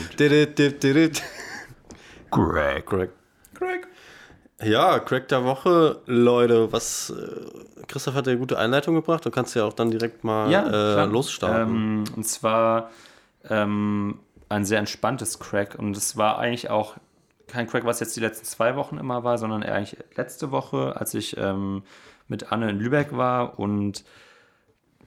Greg. Greg. Greg. Ja, Craig der Woche, Leute, was äh, Christoph hat ja eine gute Einleitung gebracht, du kannst ja auch dann direkt mal ja, äh, losstarten. Ähm, und zwar ähm, ein sehr entspanntes Crack und es war eigentlich auch kein Crack, was jetzt die letzten zwei Wochen immer war, sondern eigentlich letzte Woche, als ich ähm, mit Anne in Lübeck war. Und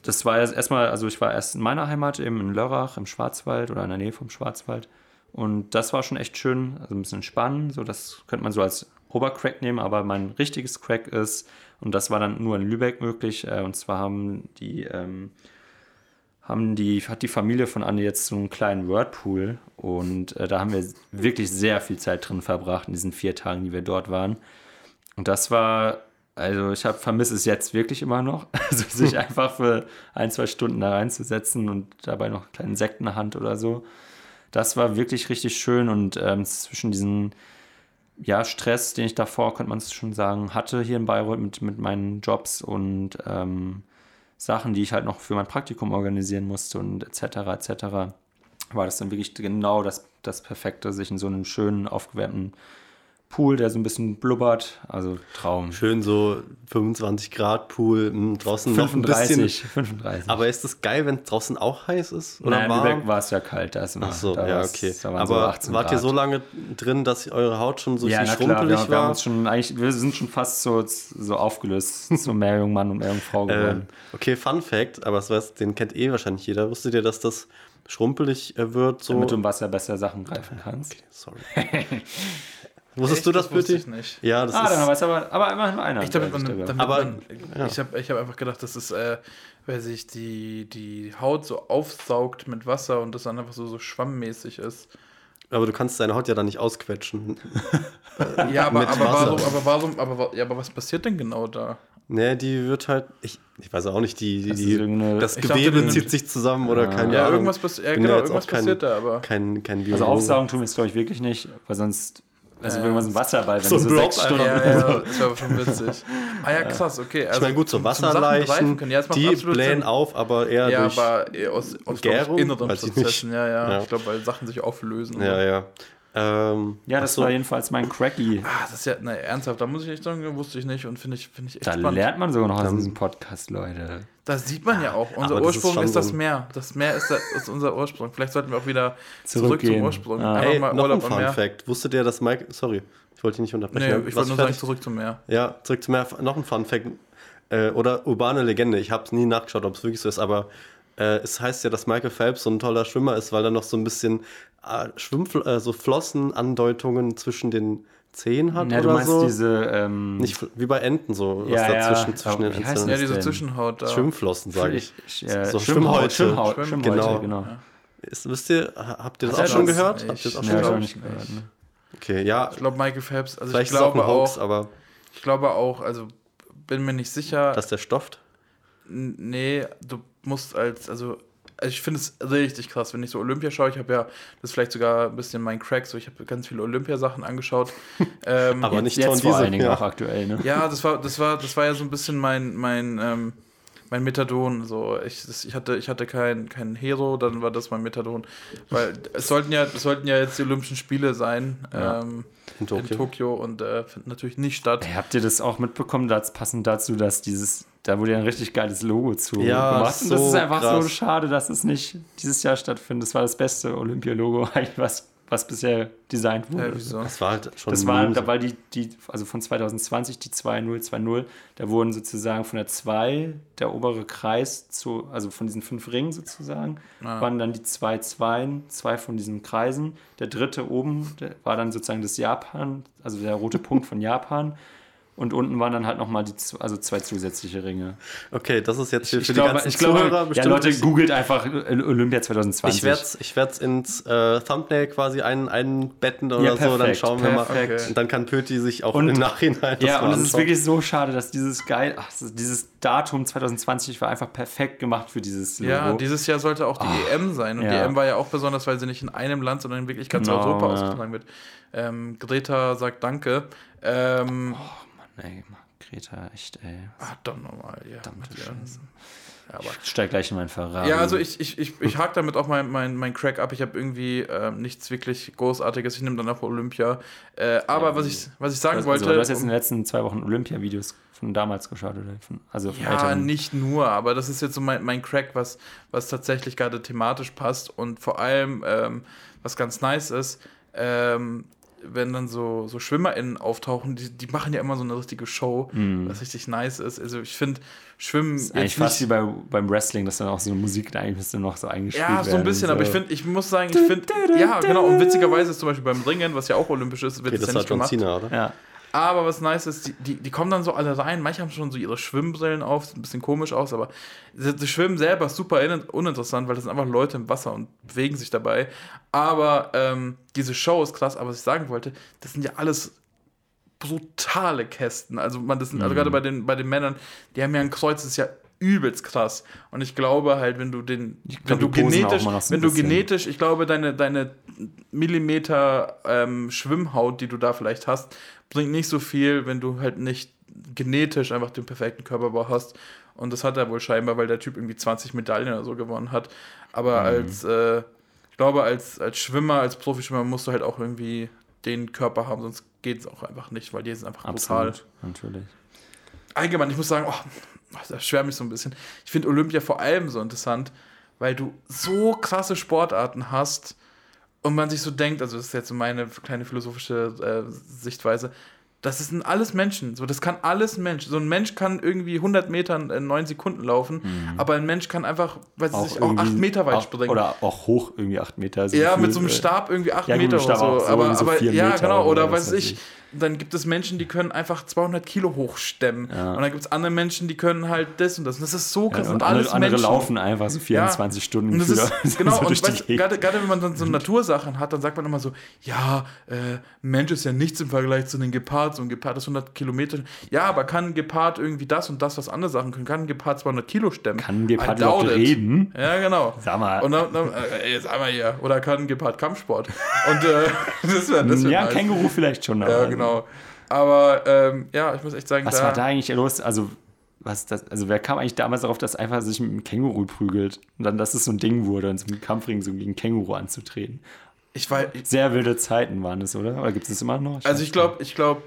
das war erstmal, also ich war erst in meiner Heimat, eben in Lörrach im Schwarzwald oder in der Nähe vom Schwarzwald. Und das war schon echt schön, also ein bisschen spannend, so das könnte man so als Obercrack nehmen, aber mein richtiges Crack ist, und das war dann nur in Lübeck möglich, äh, und zwar haben die ähm, haben die, hat die Familie von Anne jetzt so einen kleinen Wordpool und äh, da haben wir wirklich sehr viel Zeit drin verbracht in diesen vier Tagen, die wir dort waren. Und das war, also ich habe vermisse es jetzt wirklich immer noch, also sich einfach für ein, zwei Stunden da reinzusetzen und dabei noch einen kleinen Sekt in der Hand oder so. Das war wirklich richtig schön und ähm, zwischen diesen ja, Stress, den ich davor, könnte man es schon sagen, hatte hier in Bayreuth mit, mit meinen Jobs und ähm, Sachen, die ich halt noch für mein Praktikum organisieren musste und etc. etc. war das dann wirklich genau das, das Perfekte, sich in so einem schönen, aufgewärmten Pool, der so ein bisschen blubbert, also Traum. Schön so 25 Grad Pool, mh, draußen 35, noch ein bisschen. 35. Aber ist das geil, wenn es draußen auch heiß ist? Oder Nein, warm? war es ja kalt. Da ist immer, Ach so, da ja, okay. Aber so wart ihr so lange drin, dass eure Haut schon so ja, schrumpelig klar, wir, war? Wir, schon, eigentlich, wir sind schon fast so, so aufgelöst, so mehr Jungmann und mehr Jungfrau äh, geworden. Äh, okay, Fun Fact, aber das, den kennt eh wahrscheinlich jeder. Wusstet ihr, dass das schrumpelig äh, wird? So? Damit du im Wasser besser Sachen greifen kannst. Okay, sorry. Wusstest du das, das wusste ich nicht. Ja, das ah, ist dann weiß aber, aber immerhin einer. Ich, damit man, damit aber, man, ja. ich habe ich hab einfach gedacht, das ist, äh, weil sich die, die Haut so aufsaugt mit Wasser und das dann einfach so, so schwammmäßig ist. Aber du kannst deine Haut ja dann nicht ausquetschen. ja, aber, aber, warum, aber warum, aber, ja, aber was passiert denn genau da? Ne, die wird halt, ich, ich weiß auch nicht, die, die, die das Gewebe dachte, zieht sich zusammen oder ja. keine ja, Ahnung. Irgendwas, ja, genau, irgendwas kein, passiert da, aber. Kein, kein also Aufsaugen tun wir es, glaube ich, wirklich nicht, weil sonst also äh, irgendwas im Wasserball, wenn so, so sechs Stunden. Ja, ja, das wäre schon witzig. Ah ja, krass, okay. Also ich meine, gut, so Wasserleichen, ja, die blähen auf, aber eher ja, durch aber eher aus, aus Gärung, inneren Prozessen. Ja, ja, ja. Ich glaube, weil Sachen sich auflösen. Ja, ja. Ähm, ja, das so. war jedenfalls mein Cracky. Ah, das ist ja, ne, ernsthaft, da muss ich echt sagen, wusste ich nicht und finde ich, find ich echt Da spannend. lernt man sogar noch aus diesem Podcast, Leute. Das sieht man ja auch. Unser Aber Ursprung ist, ist, das Meer. Das Meer ist, der, ist, unser Ursprung. Vielleicht sollten wir auch wieder zurück zum Ursprung. Ah. Hey, mal noch ein Fun Fact. Wusstet ihr, dass Mike, sorry, ich wollte dich nicht unterbrechen. Nee, ich wollte nur sagen, zurück zum Meer. Ja, zurück zum Meer. Noch ein Fun Fact. Äh, oder urbane Legende. Ich habe es nie nachgeschaut, ob es wirklich so ist, aber äh, es heißt ja, dass Michael Phelps so ein toller Schwimmer ist, weil er noch so ein bisschen äh, Schwimm äh, so Flossenandeutungen zwischen den 10 hat ja, oder du meinst so. diese ähm, nicht wie bei Enten so ja, was dazwischen ja. zwischen den Einzelnen. Ja, diese Zwischenhaut da. Schwimmflossen sage ich. Ja, so Schwimmhäute. Schwimmhaut, Schwimmhäute, Schwimmhäute, genau. genau. Ist, wisst ihr, habt ihr das, das auch schon gehört? Habt ihr das auch schon gehört? Nicht gehört ne? Okay, ja. Ich glaube Michael Phelps, also Vielleicht ich glaube auch, Hoax, aber ich glaube auch, also bin mir nicht sicher, dass der stofft. Nee, du musst als also also ich finde es richtig krass, wenn ich so Olympia schaue. Ich habe ja, das ist vielleicht sogar ein bisschen mein Crack, so ich habe ganz viele Olympiasachen angeschaut. ähm, Aber nicht jetzt, jetzt vor allen Dingen ja. auch aktuell, ne? Ja, das war, das war, das war ja so ein bisschen mein, mein, ähm, mein Methadon. So, ich, das, ich hatte, ich hatte kein, kein Hero, dann war das mein Methadon. Weil es sollten ja, es sollten ja jetzt die Olympischen Spiele sein. Ja. Ähm, in Tokio. in Tokio, und äh, finden natürlich nicht statt. Hey, habt ihr das auch mitbekommen, dass passend dazu, dass dieses da wurde ja ein richtig geiles Logo zu ja, gemacht. So und das ist einfach krass. so schade, dass es nicht dieses Jahr stattfindet. Das war das beste Olympia-Logo, was, was bisher designt wurde. Ja, das war halt schon Das war, da war die, die, also von 2020 die 2.0, Da wurden sozusagen von der 2 der obere Kreis zu, also von diesen fünf Ringen sozusagen, ah. waren dann die zwei Zweien, zwei von diesen Kreisen. Der dritte oben der war dann sozusagen das Japan, also der rote Punkt von Japan. Und unten waren dann halt nochmal die, also zwei zusätzliche Ringe. Okay, das ist jetzt für, ich für glaube, die ganzen ich glaube, Zuhörer bestimmt. Ja, Leute, googelt einfach Olympia 2020. Ich werde es ich werd's ins äh, Thumbnail quasi ein, einbetten oder ja, perfekt, so, dann schauen wir perfekt. mal. Und dann kann Pöti sich auch und, im Nachhinein das Ja, und es ist wirklich so schade, dass dieses geil, ach, dieses Datum 2020 war einfach perfekt gemacht für dieses Logo. Ja, dieses Jahr sollte auch die oh, EM sein. Und ja. die EM war ja auch besonders, weil sie nicht in einem Land, sondern in wirklich ganz genau, Europa ja. ausgetragen wird. Ähm, Greta sagt Danke. Ähm, oh ey, Greta, echt, ey. Ach, doch nochmal, ja. Ja, aber ich steig gleich in meinen Ferrari. Ja, also ich, ich, ich, ich hake damit auch mein, mein, mein Crack ab. Ich habe irgendwie äh, nichts wirklich Großartiges. Ich nehme dann auch Olympia. Äh, aber ja, was, ich, was ich sagen also, wollte. du hast jetzt in den letzten zwei Wochen Olympia-Videos von damals geschaut, oder? Von, also ja, älteren. nicht nur, aber das ist jetzt so mein, mein Crack, was, was tatsächlich gerade thematisch passt. Und vor allem, ähm, was ganz nice ist, ähm, wenn dann so, so SchwimmerInnen auftauchen, die, die machen ja immer so eine richtige Show, mm. was richtig nice ist. Also ich finde, Schwimmen. Das ist eigentlich fast wie bei, beim Wrestling, dass dann auch so eine Musik da eigentlich noch so eingespielt Ja, so ein bisschen, so. aber ich finde, ich muss sagen, ich finde, ja, genau, und witzigerweise ist zum Beispiel beim Ringen, was ja auch olympisch ist, wird okay, das, das ja nicht gemacht. Cena, oder? Ja. Aber was nice ist, die, die, die, kommen dann so alle rein. Manche haben schon so ihre Schwimmbrillen auf, sieht ein bisschen komisch aus, aber das Schwimmen selber ist super uninteressant, weil das sind einfach Leute im Wasser und bewegen sich dabei. Aber ähm, diese Show ist krass, aber was ich sagen wollte, das sind ja alles brutale Kästen. Also, man, das sind, also mhm. gerade bei den, bei den Männern, die haben ja ein Kreuz, das ist ja übelst krass. Und ich glaube halt, wenn du den, wenn du genetisch, wenn du genetisch, ich glaube, deine, deine Millimeter ähm, Schwimmhaut, die du da vielleicht hast, bringt nicht so viel, wenn du halt nicht genetisch einfach den perfekten Körperbau hast. Und das hat er wohl scheinbar, weil der Typ irgendwie 20 Medaillen oder so gewonnen hat. Aber mhm. als, äh, ich glaube, als, als Schwimmer, als Profischwimmer musst du halt auch irgendwie den Körper haben, sonst geht es auch einfach nicht, weil die sind einfach Absolut, brutal. Natürlich. Allgemein, ich muss sagen, oh, das schwärmt mich so ein bisschen. Ich finde Olympia vor allem so interessant, weil du so krasse Sportarten hast, und man sich so denkt, also das ist jetzt so meine kleine philosophische äh, Sichtweise, das sind alles Menschen. So, das kann alles ein Mensch. So ein Mensch kann irgendwie 100 Meter in 9 Sekunden laufen, mhm. aber ein Mensch kann einfach, weiß auch ich, auch 8 Meter weit springen. Oder auch hoch irgendwie 8 Meter. Also ja, mit so einem äh, Stab irgendwie 8 ja, Meter oder so. so. Aber, so aber ja, genau. Oder, oder weiß ich, dann gibt es Menschen, die können einfach 200 Kilo hochstemmen. Ja. Und dann gibt es andere Menschen, die können halt das und das. Und das ist so krass. Ja, und, alles andere, andere laufen einfach so 24 ja. Stunden. Und das ist, genau, so und weißt, gerade, gerade wenn man dann so Natursachen hat, dann sagt man immer so, ja, äh, Mensch ist ja nichts im Vergleich zu den Gepard. So ein Gepard ist 100 Kilometer. Ja, aber kann ein Gepard irgendwie das und das, was andere Sachen können? Kann ein Gepard 200 Kilo stemmen? Kann ein Gepard überhaupt reden? Ja, genau. Sag mal. Und dann, dann äh, jetzt einmal hier. Oder kann ein Gepard Kampfsport? Und äh, das wäre das wär Ja, nice. Känguru vielleicht schon. Ja, genau. Aber ähm, ja, ich muss echt sagen, was da war da eigentlich los? Also was das, also wer kam eigentlich damals darauf, dass einfach sich mit einem Känguru prügelt und dann, dass es so ein Ding wurde, in so einem Kampfring so gegen Känguru anzutreten? Ich weiß, sehr wilde Zeiten waren es, oder? Oder gibt es das immer noch? Ich also ich glaube, ich glaube,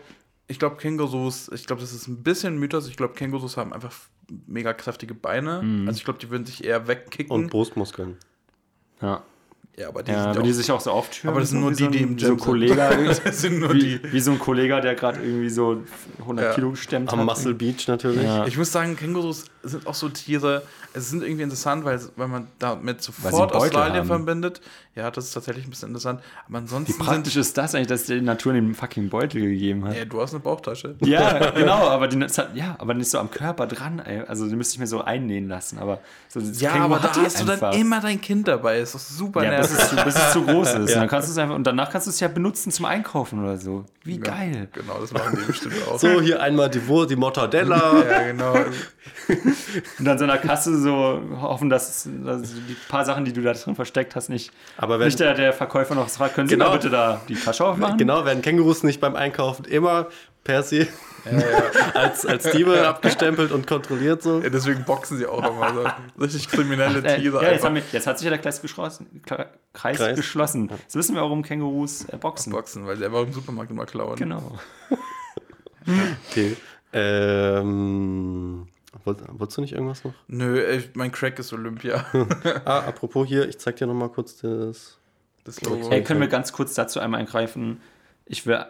ich glaube Kängurus, ich glaube, das ist ein bisschen Mythos. Ich glaube, Kängurus haben einfach mega kräftige Beine. Mhm. Also ich glaube, die würden sich eher wegkicken. Und Brustmuskeln. Ja. Ja, aber die, ja, die sich auch so auftüren. Aber das sind nur die, die im Gym so Kollege, das sind nur wie, die. Wie so ein Kollege, der gerade irgendwie so 100 ja. Kilo gestemmt Am hat. Am Muscle Beach natürlich. Ja. Ich muss sagen, Kängurus sind auch so Tiere, es sind irgendwie interessant, weil, weil man damit sofort Australien haben. verbindet. Ja, das ist tatsächlich ein bisschen interessant. Aber ansonsten. Wie praktisch ist das eigentlich, dass die Natur den fucking Beutel gegeben hat? Ja, du hast eine Bauchtasche. Ja, genau, aber die, ja, aber nicht so am Körper dran, ey. Also die müsste ich mir so einnähen lassen. Aber so, ja, aber da hast du dann immer dein Kind dabei. Ist doch super ja, nervig. Bis es, zu, bis es zu groß ist. Ja. Und, dann kannst du es einfach, und danach kannst du es ja benutzen zum Einkaufen oder so. Wie ja, geil. Genau, das machen die bestimmt auch. So, hier einmal die, die Mortadella. ja, genau. und dann so in der Kasse so hoffen, dass, dass, die paar Sachen, die du da drin versteckt hast, nicht, Aber wenn, nicht der, der Verkäufer noch fragt, können genau, Sie bitte da die Tasche aufmachen? Genau, werden Kängurus nicht beim Einkaufen immer Percy ja, ja. als, als Diebe abgestempelt und kontrolliert so. Ja, deswegen boxen sie auch immer so. Richtig kriminelle äh, Tiere. Ja, jetzt, wir, jetzt, hat sich ja der Kreis, geschlossen, Kreis, Kreis. geschlossen. Jetzt wissen wir, warum Kängurus äh, boxen. Boxen, weil sie einfach im Supermarkt immer klauen. Genau. okay. Ähm, Wolltest du nicht irgendwas noch? Nö, ich, mein Crack ist Olympia. ah, apropos hier, ich zeig dir nochmal kurz das, das Logo. Hey, können wir ganz kurz dazu einmal eingreifen? Ich will.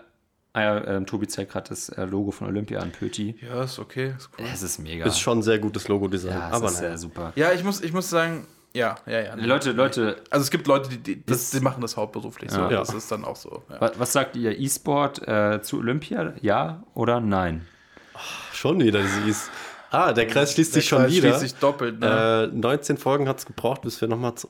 Ah ja, äh, Tobi zeigt gerade das äh, Logo von Olympia an Pöti. Ja, ist okay. Ist cool. Es ist mega. Ist schon ein sehr gutes Logo-Design. Ja, aber ist sehr super. Ja, ich muss, ich muss sagen, ja, ja, ja. Nee. Leute, Leute. Also es gibt Leute, die, die, das, die machen das hauptberuflich ja. so. Ja. Das ist dann auch so. Ja. Was, was, sagt ihr? E-Sport äh, zu Olympia? Ja oder nein? Oh, schon wieder dieses. Ah, der Kreis schließt der sich schon wieder. schließt sich doppelt, ne? Äh, 19 Folgen hat es gebraucht, bis wir nochmal zu.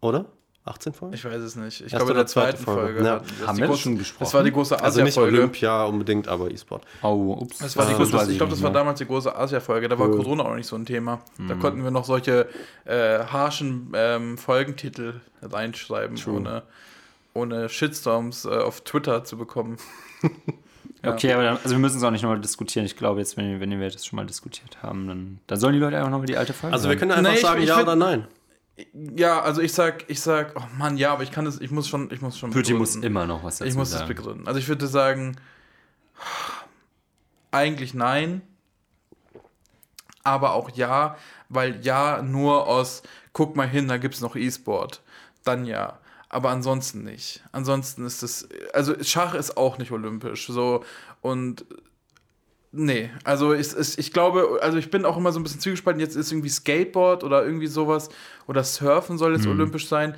Oder? 18 Folgen? Ich weiß es nicht. Ich glaube, in der zweiten Folge. Folge ja. Haben wir schon gesprochen. Das war die große Asia-Folge. Also nicht Olympia unbedingt, aber E-Sport. Oh, ups. Das war die große, das, ich glaube, das war damals die große Asia-Folge. Da war cool. Corona auch nicht so ein Thema. Da konnten wir noch solche äh, harschen ähm, Folgentitel reinschreiben, ohne, ohne Shitstorms äh, auf Twitter zu bekommen. Okay, aber dann, also wir müssen es auch nicht nochmal diskutieren. Ich glaube, jetzt, wenn, wenn wir das schon mal diskutiert haben, dann, dann sollen die Leute einfach nochmal die alte Folge Also wir können einfach nee, sagen, ich, ja oder nein. Ja, also ich sag, ich sag, oh Mann, ja, aber ich kann es, ich muss schon, ich muss schon. Pütti muss immer noch was dazu Ich muss sagen. das begründen. Also ich würde sagen, eigentlich nein, aber auch ja, weil ja nur aus, guck mal hin, da gibt es noch E-Sport. Dann ja aber ansonsten nicht. Ansonsten ist es, also Schach ist auch nicht olympisch, so und nee, also ich, ich glaube, also ich bin auch immer so ein bisschen zugespalten, jetzt ist irgendwie Skateboard oder irgendwie sowas oder Surfen soll jetzt mhm. olympisch sein.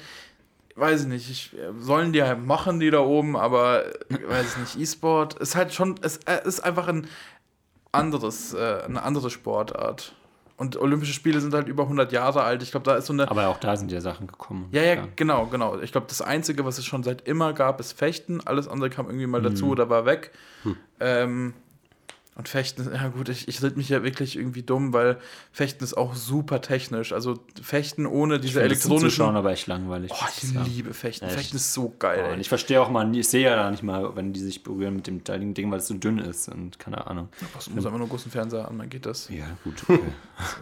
Weiß ich nicht, ich, sollen die halt machen, die da oben, aber weiß ich nicht, E-Sport ist halt schon, es ist einfach ein anderes, äh, eine andere Sportart. Und Olympische Spiele sind halt über 100 Jahre alt. Ich glaube, da ist so eine. Aber auch da sind ja Sachen gekommen. Ja, ja, ja. genau, genau. Ich glaube, das Einzige, was es schon seit immer gab, ist Fechten. Alles andere kam irgendwie mal dazu mhm. oder war weg. Hm. Ähm, und Fechten, ja gut, ich, ich red mich ja wirklich irgendwie dumm, weil Fechten ist auch super technisch. Also Fechten ohne diese ich elektronischen. Das schauen aber echt langweilig. Oh, ich liebe Fechten. Echt? Fechten ist so geil. Oh, und ich verstehe auch mal, ich sehe ja da nicht mal, wenn die sich berühren mit dem teiligen Ding, weil es so dünn ist und keine Ahnung. Du muss einfach nur großen Fernseher an, dann geht das. Ja, gut.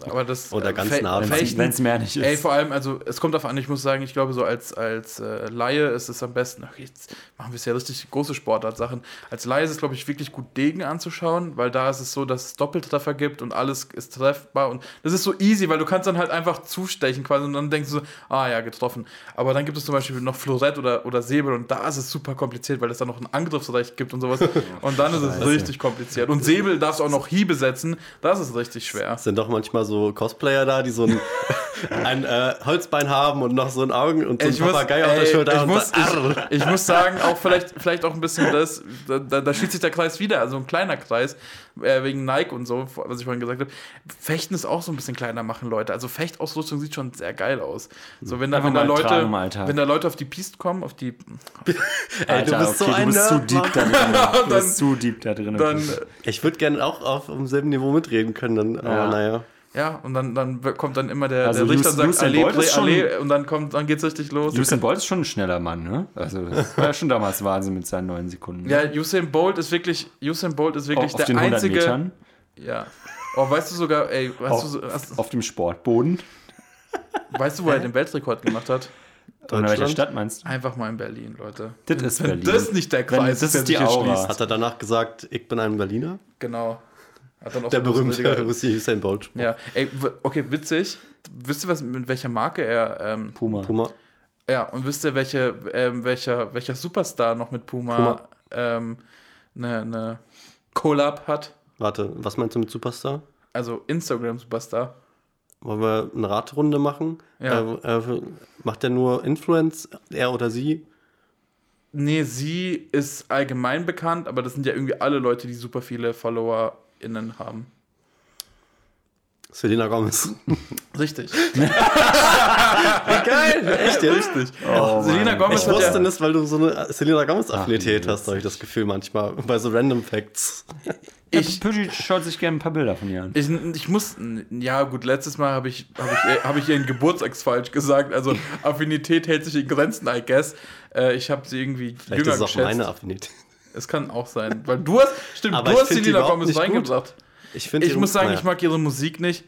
Okay. aber das. Oder ganz Fe nah. Wenn es mehr nicht ist. Ey, vor allem, also es kommt darauf an, ich muss sagen, ich glaube, so als, als äh, Laie ist es am besten. Ach, jetzt machen wir es ja richtig große Sportart-Sachen. Als Laie ist es, glaube ich, wirklich gut, Degen anzuschauen, weil da ist es so, dass es Doppeltreffer gibt und alles ist treffbar. Und das ist so easy, weil du kannst dann halt einfach zustechen quasi und dann denkst du so, ah ja, getroffen. Aber dann gibt es zum Beispiel noch Florett oder, oder Säbel und da ist es super kompliziert, weil es da noch ein Angriffsrecht gibt und sowas. Und dann ist es richtig kompliziert. Und Säbel darfst du auch noch Hiebe setzen, das ist richtig schwer. Es sind doch manchmal so Cosplayer da, die so ein, ein äh, Holzbein haben und noch so ein Augen und so ein ich Papagei muss, auf der Schulter. Ich muss, ich, ich, muss sagen, auch vielleicht, vielleicht auch ein bisschen das, da, da schließt sich der Kreis wieder, also ein kleiner Kreis, äh, wegen Nike und so, was ich vorhin gesagt habe. Fechten ist auch so ein bisschen kleiner machen, Leute. Also Fechtausrüstung sieht schon sehr geil aus. So, wenn da, wenn da Leute, tragen, wenn da Leute auf die Piste kommen, auf die. Ey, du bist okay, so ein du bist zu deep da drin. Du bist zu deep da drin. Dann, ich würde gerne auch auf demselben Niveau mitreden können, dann, aber ja. naja. Ja, und dann, dann kommt dann immer der, also der Richter und sagt, Allee, Play, Allee, und dann kommt, dann geht's richtig los. Usain Bolt ist schon ein schneller Mann, ne? Also das war ja schon damals Wahnsinn mit seinen neun Sekunden. Ja, Usain Bolt ist wirklich, Usain Bolt ist wirklich auf der einzige. Metern. Ja. Oh, weißt du sogar, ey, weißt auf, du, hast, auf dem Sportboden. Weißt du, wo er den Weltrekord gemacht hat? In welcher Stadt meinst du? Einfach mal in Berlin, Leute. Das ist Berlin. Das ist nicht der Kreis, das ist die Aura. Hat er danach gesagt, ich bin ein Berliner? Genau der berühmte Usain Bolt. Ja, ey, okay, witzig. Wisst ihr, was, mit welcher Marke er. Ähm, Puma. Puma. Ja, und wisst ihr, welche, ähm, welcher, welcher Superstar noch mit Puma, Puma. Ähm, eine, eine Collab hat? Warte, was meinst du mit Superstar? Also Instagram-Superstar. Wollen wir eine Raterunde machen? Ja. Äh, äh, macht der nur Influence, er oder sie? Nee, sie ist allgemein bekannt, aber das sind ja irgendwie alle Leute, die super viele FollowerInnen haben. Selena Gomez. Richtig. Wie geil! Echt, ja, richtig. Oh, Selena Gomez. Ich wusste ja das, weil du so eine Selena Gomez-Affinität hast, habe ich das Gefühl manchmal, bei so Random Facts. Ich, Püschi schaut sich gerne ein paar Bilder von ihr an. Ich, ich muss, ja gut, letztes Mal habe ich, hab ich, hab ich ihren Geburtstags falsch gesagt. Also Affinität hält sich in Grenzen, I guess. Äh, ich habe sie irgendwie Vielleicht jünger ist es auch meine Affinität. Es kann auch sein, weil du hast, stimmt, Aber du hast Selena Gomez reingebracht. Ich, ich muss sagen, ich mag ihre Musik nicht.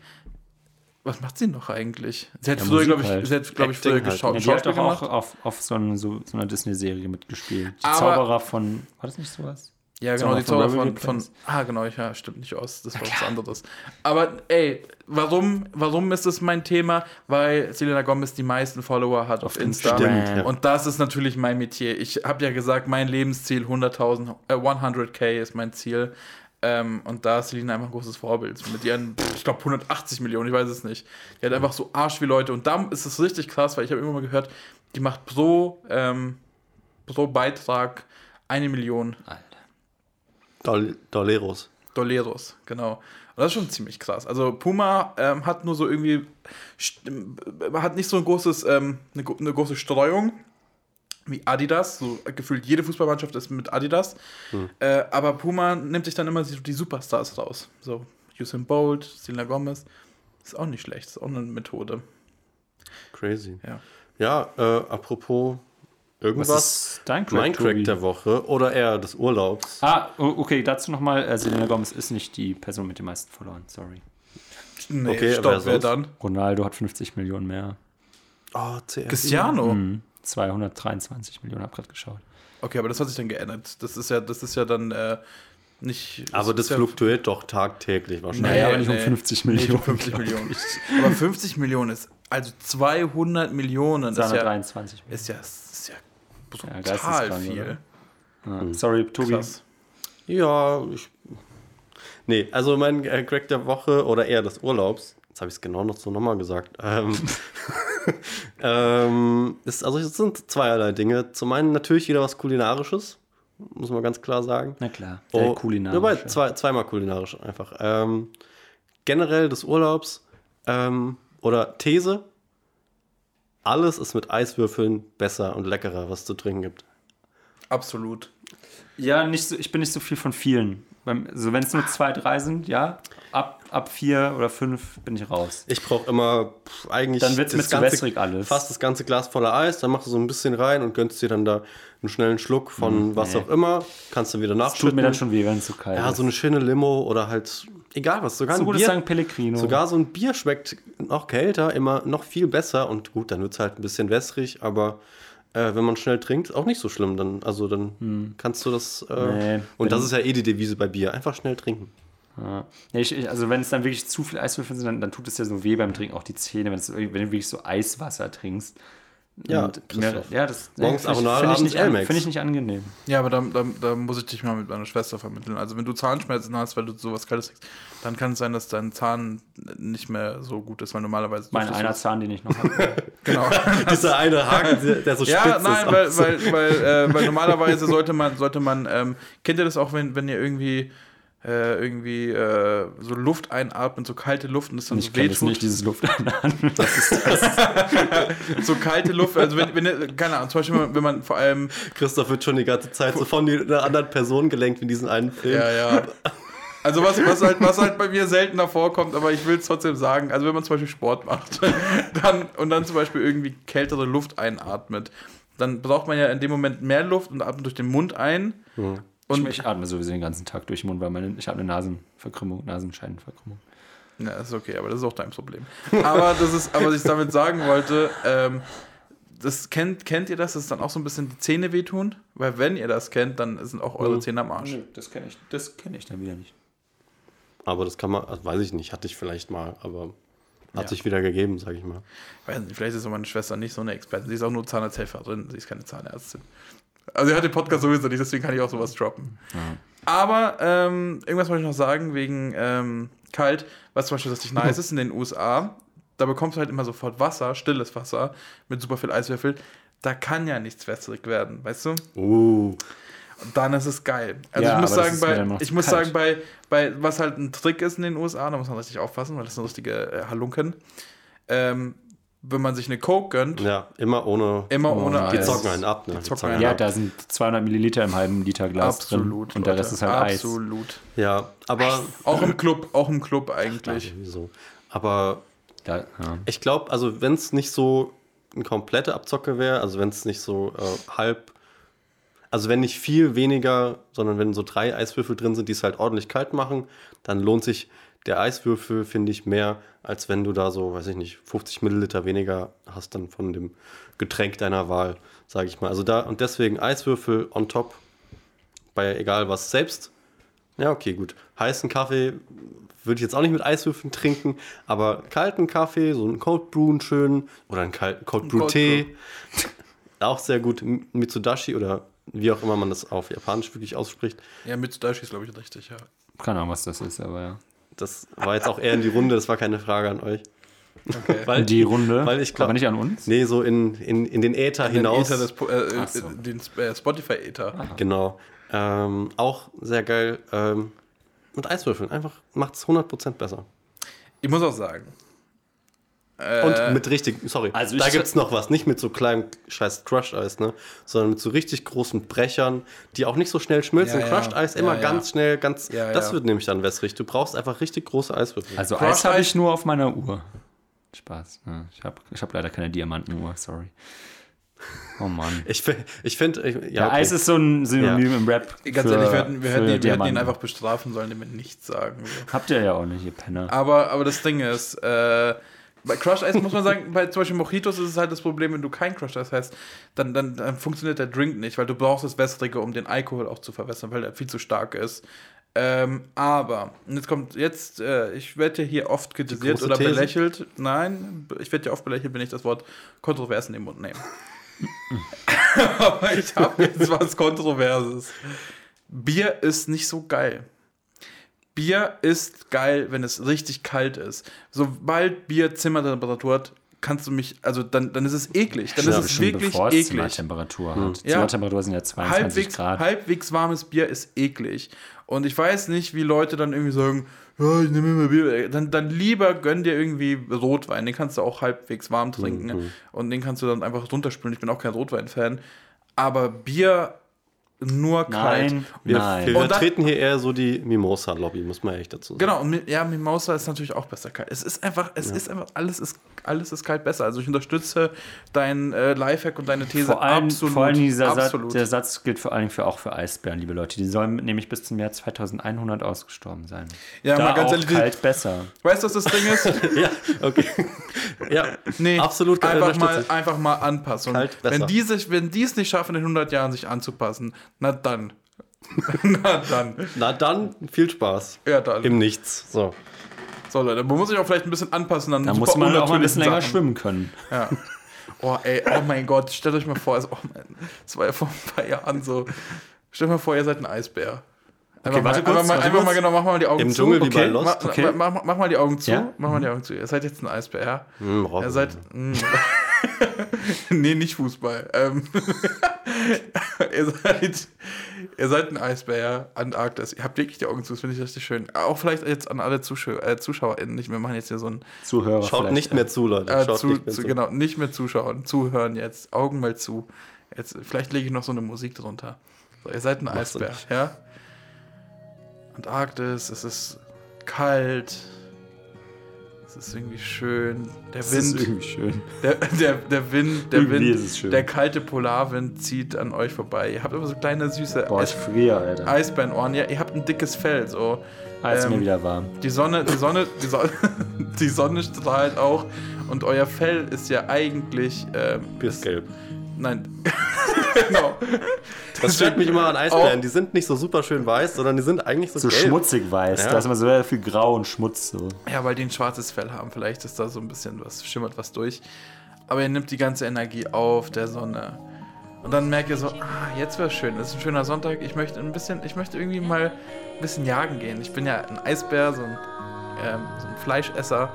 Was macht sie noch eigentlich? Sie hat ja, früher, glaube ich, halt. sie hat, glaub ich, früher halt. geschaut. Ja, die hat doch auch auf, auf so, eine, so, so einer Disney-Serie mitgespielt. Die Aber, Zauberer von. War das nicht sowas? Ja, genau, die Zauberer von, von, von. Ah, genau, ja, stimmt nicht aus. Das war was anderes. Aber ey, warum, warum ist das mein Thema? Weil Selena Gomez die meisten Follower hat auf, auf Insta. Stimmt, ja. Und das ist natürlich mein Metier. Ich habe ja gesagt, mein Lebensziel 100.000, äh, 100k ist mein Ziel. Ähm, und da ist Selina einfach ein großes Vorbild. Mit ihren, ich glaube, 180 Millionen, ich weiß es nicht. Die hat einfach so Arsch wie Leute. Und da ist es richtig krass, weil ich habe immer mal gehört, die macht pro, ähm, pro Beitrag eine Million. Alter. Dol Doleros. Doleros, genau. Und das ist schon ziemlich krass. Also Puma ähm, hat nur so irgendwie, hat nicht so ein großes, ähm, eine, eine große Streuung wie Adidas, so gefühlt jede Fußballmannschaft ist mit Adidas. Hm. Äh, aber Puma nimmt sich dann immer die, die Superstars raus. So Usain Bolt, Selena Gomez. Ist auch nicht schlecht, ist auch eine Methode. Crazy. Ja, ja äh, apropos irgendwas. Tobi? der Woche oder eher des Urlaubs. Ah, okay, dazu nochmal. Äh, Selena Gomez ist nicht die Person mit den meisten verloren, sorry. Nee, okay, stopp, wer dann? Ronaldo hat 50 Millionen mehr. Oh, CR7. Cristiano? Mhm. 223 Millionen, habe gerade geschaut. Okay, aber das hat sich dann geändert. Das ist ja, das ist ja dann äh, nicht. Aber das, das fluktuiert doch tagtäglich wahrscheinlich. Naja, aber nicht nee, um 50 Millionen. um 50 Millionen. aber 50 Millionen ist, also 200 Millionen. 223 ist ja, ist ja, ist ja total ja, viel. Ja. Hm. Sorry, Tobi. Krass. Ja, ich. Nee, also mein äh, Crack der Woche oder eher des Urlaubs, jetzt habe ich es genau noch so nochmal gesagt, ähm, ähm, ist, also es sind zweierlei Dinge. Zum einen natürlich wieder was Kulinarisches, muss man ganz klar sagen. Na klar, oh, kulinarische. zwei, zweimal kulinarisch einfach. Ähm, generell des Urlaubs ähm, oder These, alles ist mit Eiswürfeln besser und leckerer, was es zu trinken gibt. Absolut. Ja, nicht so, ich bin nicht so viel von vielen. Also wenn es nur zwei, drei sind, ja. Ab, ab vier oder fünf bin ich raus. Ich brauche immer pff, eigentlich dann wird's mit ganze, alles. fast das ganze Glas voller Eis. Dann machst du so ein bisschen rein und gönnst dir dann da einen schnellen Schluck von mhm, was nee. auch immer. Kannst du wieder nachschütten. tut mir dann schon weh, wenn es zu kalt ja, ist. Ja, so eine schöne Limo oder halt egal was. Sogar so ein Bier, sagen Pellegrino. Sogar so ein Bier schmeckt noch kälter, immer noch viel besser. Und gut, dann wird es halt ein bisschen wässrig, aber äh, wenn man schnell trinkt, auch nicht so schlimm. Dann, also dann hm. kannst du das. Äh, nee, und das ist ja eh die Devise bei Bier. Einfach schnell trinken. Ja. Ich, also wenn es dann wirklich zu viel Eiswürfel sind, dann, dann, tut es ja so weh beim Trinken auch die Zähne, wenn du wirklich so Eiswasser trinkst. Ja, mehr, ja das Morgens finde ich, find ich, find ich nicht angenehm. Ja, aber da, da, da, muss ich dich mal mit meiner Schwester vermitteln. Also wenn du Zahnschmerzen hast, weil du sowas Kaltes kriegst, dann kann es sein, dass dein Zahn nicht mehr so gut ist, weil normalerweise... Mein einer Zahn, den ich noch habe. genau. Dieser eine Haken, der so spitz ja, nein, ist. Weil, weil, weil, äh, weil normalerweise sollte man, sollte man ähm, kennt ihr das auch, wenn, wenn ihr irgendwie äh, irgendwie äh, so Luft einatmen, so kalte Luft und das dann ich so wehtut. nicht dieses Luft einatmen. Das ist das. so kalte Luft, also wenn, wenn keine Ahnung, zum Beispiel wenn man vor allem Christoph wird schon die ganze Zeit so von einer anderen Person gelenkt in diesen einen Film. Ja, ja. Also was, was, halt, was halt bei mir seltener vorkommt, aber ich will es trotzdem sagen, also wenn man zum Beispiel Sport macht dann, und dann zum Beispiel irgendwie kältere Luft einatmet, dann braucht man ja in dem Moment mehr Luft und atmet durch den Mund ein. Mhm. Und ich, ich atme sowieso den ganzen Tag durch den Mund, weil meine, ich habe eine Nasenverkrümmung, Nasenscheidenverkrümmung. Ja, das ist okay, aber das ist auch dein Problem. Aber das ist, aber was ich damit sagen wollte, ähm, das kennt, kennt ihr das, dass dann auch so ein bisschen die Zähne wehtun? Weil wenn ihr das kennt, dann sind auch eure Zähne am Arsch. Nö, das kenne ich, das kenne ich dann wieder nicht. Aber das kann man, weiß ich nicht, hatte ich vielleicht mal, aber Hat ja. sich wieder gegeben, sag ich mal. Nicht, vielleicht ist meine Schwester nicht so eine Expertin. Sie ist auch nur Zahnarzthelferin, sie ist keine Zahnärztin. Also sie hat den Podcast sowieso nicht, deswegen kann ich auch sowas droppen. Ja. Aber ähm, irgendwas wollte ich noch sagen wegen ähm, kalt, was zum Beispiel richtig nice ist in den USA. Da bekommst du halt immer sofort Wasser, stilles Wasser mit super viel Eiswürfel. Da kann ja nichts wässrig werden, weißt du? Uh. Und dann ist es geil. Also ja, ich muss sagen, bei, ich muss sagen, bei, bei, was halt ein Trick ist in den USA, da muss man richtig aufpassen, weil das sind richtige äh, Halunken. Ähm, wenn man sich eine Coke gönnt. Ja, immer ohne. Immer ohne Die zocken einen ab, ne? Die zocken einen ja, ab. da sind 200 Milliliter im halben Liter Glas Absolut, drin. Und der Rest ist halt Absolut. Eis. Absolut. Ja, aber. Auch im Club, auch im Club eigentlich. Ja, sowieso. Aber. Ja, ja. Ich glaube, also, wenn es nicht so eine komplette Abzocke wäre, also wenn es nicht so äh, halb. Also, wenn nicht viel weniger, sondern wenn so drei Eiswürfel drin sind, die es halt ordentlich kalt machen, dann lohnt sich der Eiswürfel, finde ich, mehr, als wenn du da so, weiß ich nicht, 50 Milliliter weniger hast dann von dem Getränk deiner Wahl, sage ich mal. Also da und deswegen Eiswürfel on top bei egal was selbst. Ja, okay, gut. Heißen Kaffee würde ich jetzt auch nicht mit Eiswürfeln trinken, aber kalten Kaffee, so einen Cold Brew schön oder einen kalten Cold Brew Tee. auch sehr gut. Mitsudashi oder wie auch immer man das auf Japanisch wirklich ausspricht. Ja, Mitsudashi ist, glaube ich, richtig, ja. Keine Ahnung, was das ist, aber ja. Das war jetzt auch eher in die Runde, das war keine Frage an euch. Okay. Weil, die Runde? Weil ich glaub, aber nicht an uns? Nee, so in, in, in den Äther in hinaus. Den, Äther des, äh, so. den äh, Spotify-Äther. Genau. Ähm, auch sehr geil. Ähm, mit Eiswürfeln. Einfach macht es 100% besser. Ich muss auch sagen, und äh, mit richtig, sorry, also da gibt es noch was, nicht mit so kleinem scheiß Crushed-Eis, ne? Sondern mit so richtig großen Brechern, die auch nicht so schnell schmilzen. Ja, Crushed-Eis ja, immer ja, ganz schnell, ganz. das wird nämlich dann wässrig. Du brauchst einfach richtig große Eiswürfel. Also Eis habe ich nur auf meiner Uhr. Spaß. Ja, ich habe ich hab leider keine Diamantenuhr, sorry. Oh Mann. Ich, ich finde. Ja, ja okay. Eis ist so ein Synonym im Rap. Ganz für, ehrlich, wir hätten, wir, hätten, wir hätten, ihn einfach bestrafen sollen, damit nichts sagen. Habt ihr ja auch nicht, ihr Penner. Aber, aber das Ding ist, äh, bei Crush Eis muss man sagen, bei zum Beispiel Mojitos ist es halt das Problem, wenn du kein Crush Eis hast, dann, dann, dann funktioniert der Drink nicht, weil du brauchst das Wässrige, um den Alkohol auch zu verwässern, weil der viel zu stark ist. Ähm, aber, und jetzt kommt jetzt, äh, ich werde ja hier oft kritisiert oder These? belächelt. Nein, ich werde ja oft belächelt, wenn ich das Wort kontrovers in den Mund nehme. aber ich habe jetzt was Kontroverses. Bier ist nicht so geil. Bier ist geil, wenn es richtig kalt ist. Sobald Bier Zimmertemperatur hat, kannst du mich, also dann, dann ist es eklig. Dann ja, ist es wirklich bevor eklig. Zimmertemperatur hat. Ja, Zimmertemperatur sind ja 22 halbwegs, Grad. Halbwegs warmes Bier ist eklig. Und ich weiß nicht, wie Leute dann irgendwie sagen, ja, ich nehme immer Bier. Dann, dann lieber gönn dir irgendwie Rotwein. Den kannst du auch halbwegs warm trinken. Mhm. Und den kannst du dann einfach runterspülen. Ich bin auch kein Rotwein-Fan. Aber Bier nur kalt. Nein, wir, nein. wir vertreten hier eher so die Mimosa-Lobby, muss man echt dazu sagen. Genau, und ja, Mimosa ist natürlich auch besser kalt. Es ist einfach, es ja. ist einfach, alles ist, alles ist kalt besser. Also ich unterstütze dein äh, Lifehack und deine These vor allem, absolut. Vor allem dieser absolut. Satz, der Satz gilt vor allem für, auch für Eisbären, liebe Leute. Die sollen nämlich bis zum Jahr 2100 ausgestorben sein. Ja, da mal ganz ehrlich. kalt besser. Weißt du, was das Ding ist? ja, okay. ja, nee, absolut. Einfach mal, einfach mal anpassen. Kalt wenn die, sich, wenn die es nicht schaffen, in 100 Jahren sich anzupassen, na dann. Na dann. Na dann, viel Spaß. Ja, dann. Im Nichts. So. So, Leute, man muss sich auch vielleicht ein bisschen anpassen. Dann da muss man auch mal ein bisschen länger schwimmen können. Ja. Oh, ey, oh mein Gott, stellt euch mal vor, also, oh man, das war ja vor ein paar Jahren so. Stellt euch mal vor, ihr seid ein Eisbär. Einfach, okay, mal, kurz, einfach, mal, einfach mal, genau, mach mal die Augen Im zu. Dschungel okay. wie Lost. Okay. Mach, mach, mach, mal die Augen zu. Ja? Mach mal die Augen zu. Ihr seid jetzt ein Eisbär, ja? Mm, ihr seid. Mm. Nee, nicht Fußball. Ähm, ihr, seid, ihr seid ein Eisbär, Antarktis. Ihr habt wirklich die Augen zu, das finde ich richtig schön. Auch vielleicht jetzt an alle Zuschauer, äh, ZuschauerInnen nicht. Wir machen jetzt hier so ein. Zuhörer. Schaut nicht mehr zu, Leute. Äh, zu, nicht mehr zu. Genau, nicht mehr zuschauen. Zuhören jetzt. Augen mal zu. Jetzt, vielleicht lege ich noch so eine Musik drunter. So, ihr seid ein Mach's Eisbär, ja? Antarktis, es ist kalt, es ist irgendwie schön. Der es Wind. Ist irgendwie schön. Der, der, der Wind, der irgendwie Wind, der kalte Polarwind zieht an euch vorbei. Ihr habt aber so kleine süße Boah, ich friere, Alter. Eisbärenohren. Ja, ihr habt ein dickes Fell. So. Ah, ist ähm, mir wieder warm. Die Sonne, die Sonne, die Sonne, die Sonne strahlt auch. Und euer Fell ist ja eigentlich. Ähm, Pissgelb. Nein. genau. Das stört mich immer an Eisbären. Die sind nicht so super schön weiß, sondern die sind eigentlich so, so gelb. schmutzig weiß. Ja. Da ist immer so sehr viel Grau und Schmutz. So. Ja, weil die ein schwarzes Fell haben. Vielleicht ist da so ein bisschen was, schimmert was durch. Aber er nimmt die ganze Energie auf der Sonne. Und dann merkt ihr so, ah, jetzt wäre schön. Es ist ein schöner Sonntag. Ich möchte ein bisschen, ich möchte irgendwie mal ein bisschen jagen gehen. Ich bin ja ein Eisbär, so ein, ähm, so ein Fleischesser.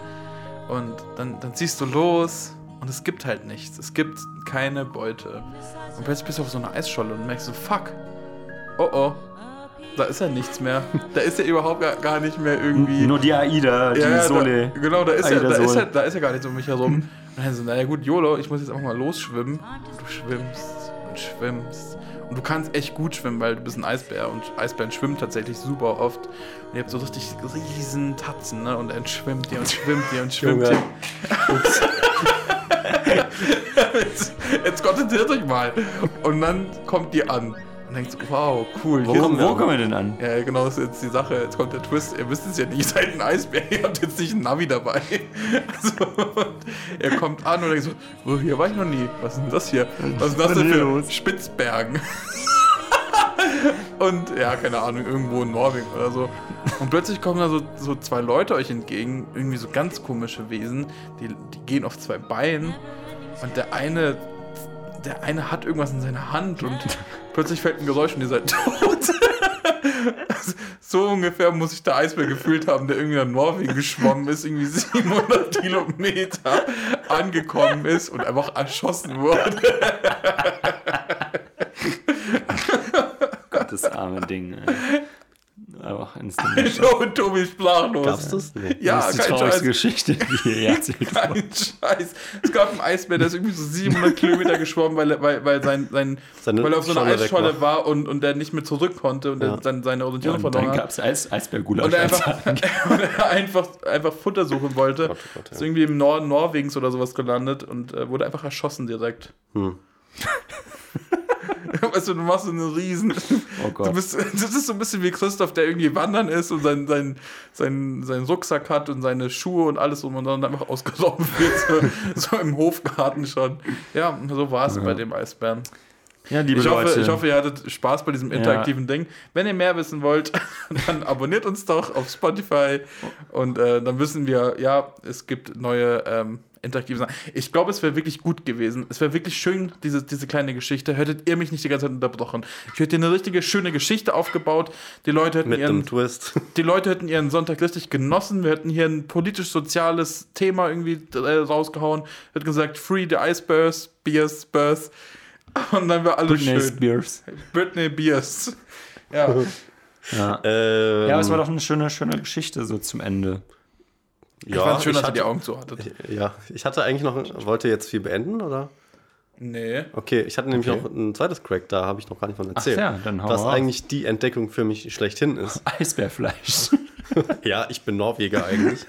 Und dann, dann ziehst du los und es gibt halt nichts. Es gibt keine Beute. Und plötzlich bist du auf so einer Eisscholle und merkst so, fuck. Oh oh. Da ist ja nichts mehr. Da ist ja überhaupt gar, gar nicht mehr irgendwie. Nur die AIDA, die ja, Sole. Da, genau, da ist, ja, da, ist ja, da ist ja gar nichts um mich herum. Und dann so, naja gut, YOLO, ich muss jetzt einfach mal losschwimmen. Du schwimmst und schwimmst. Und du kannst echt gut schwimmen, weil du bist ein Eisbär und Eisbären schwimmen tatsächlich super oft. Und ihr habt so richtig riesen Tatzen, ne? Und dann schwimmt ihr und schwimmt ihr und schwimmt ihr. Ups. Jetzt, jetzt konzentriert euch mal. Und dann kommt die an. Und denkt wow, cool. Wo, kommen, wo kommen wir denn an? Ja, genau, das ist jetzt die Sache. Jetzt kommt der Twist. Ihr wisst es ja nicht, ihr seid ein Eisbär, ihr habt jetzt nicht ein Navi dabei. Also, er kommt an und denkt so, oh, hier war ich noch nie. Was ist denn das hier? Was ist das denn für Spitzbergen? und ja, keine Ahnung, irgendwo in Norwegen oder so. Und plötzlich kommen da so, so zwei Leute euch entgegen, irgendwie so ganz komische Wesen, die, die gehen auf zwei Beinen und der eine, der eine hat irgendwas in seiner Hand und plötzlich fällt ein Geräusch und ihr seid tot. so ungefähr muss sich der Eisbär gefühlt haben, der irgendwie nach Norwegen geschwommen ist, irgendwie 700 Kilometer angekommen ist und einfach erschossen wurde. Das arme Ding. Ey einfach instant. und Tobi sprachlos. Gab's das? Nee. Ja, das ist die traurigste Geschichte, die hier erzählt Kein Scheiß. Es gab einen Eisbär, der ist irgendwie so 700 Kilometer geschwommen, weil, weil, weil, sein, sein, weil er auf so einer Eisscholle war und, und der nicht mehr zurück konnte und ja. dann seine Orientierung ja, verloren hat. Dann gab es Eis, Eisbärgulasch. Und er einfach, und er einfach, einfach Futter suchen wollte. Gott, Gott, ja. Ist irgendwie im Norden Norwegens oder sowas gelandet und äh, wurde einfach erschossen direkt. Hm. weißt du, du machst so einen Riesen. Oh Gott. Du bist, das ist so ein bisschen wie Christoph, der irgendwie wandern ist und seinen sein, sein, sein Rucksack hat und seine Schuhe und alles um und dann einfach ausgeraubt wird. So, so, im Hofgarten schon. Ja, so war es ja. bei dem Eisbären. Ja, liebe ich Leute. Hoffe, ich hoffe, ihr hattet Spaß bei diesem interaktiven ja. Ding. Wenn ihr mehr wissen wollt, dann abonniert uns doch auf Spotify und äh, dann wissen wir, ja, es gibt neue ähm, interaktive Sachen. Ich glaube, es wäre wirklich gut gewesen. Es wäre wirklich schön, diese, diese kleine Geschichte. Hättet ihr mich nicht die ganze Zeit unterbrochen. Ich hätte eine richtige schöne Geschichte aufgebaut. Die Leute hätten Mit ihren, Twist. Die Leute hätten ihren Sonntag richtig genossen. Wir hätten hier ein politisch-soziales Thema irgendwie äh, rausgehauen. Wir hätten gesagt, Free the Icebergs, Beers, Birth. Und dann wäre alles Britney schön. Spears. Britney Beers. Ja. Ja. Ähm, ja, aber es war doch eine schöne, schöne Geschichte so zum Ende. Ja, ich fand schön, dass hatte, ihr die Augen zu hattet. Ja, ich hatte eigentlich noch, wollte jetzt viel beenden, oder? Nee. Okay, ich hatte nämlich okay. noch ein zweites Crack, da habe ich noch gar nicht von erzählt. Ach ja, dann hau Was auf. eigentlich die Entdeckung für mich schlechthin ist. Eisbärfleisch. ja, ich bin Norweger eigentlich.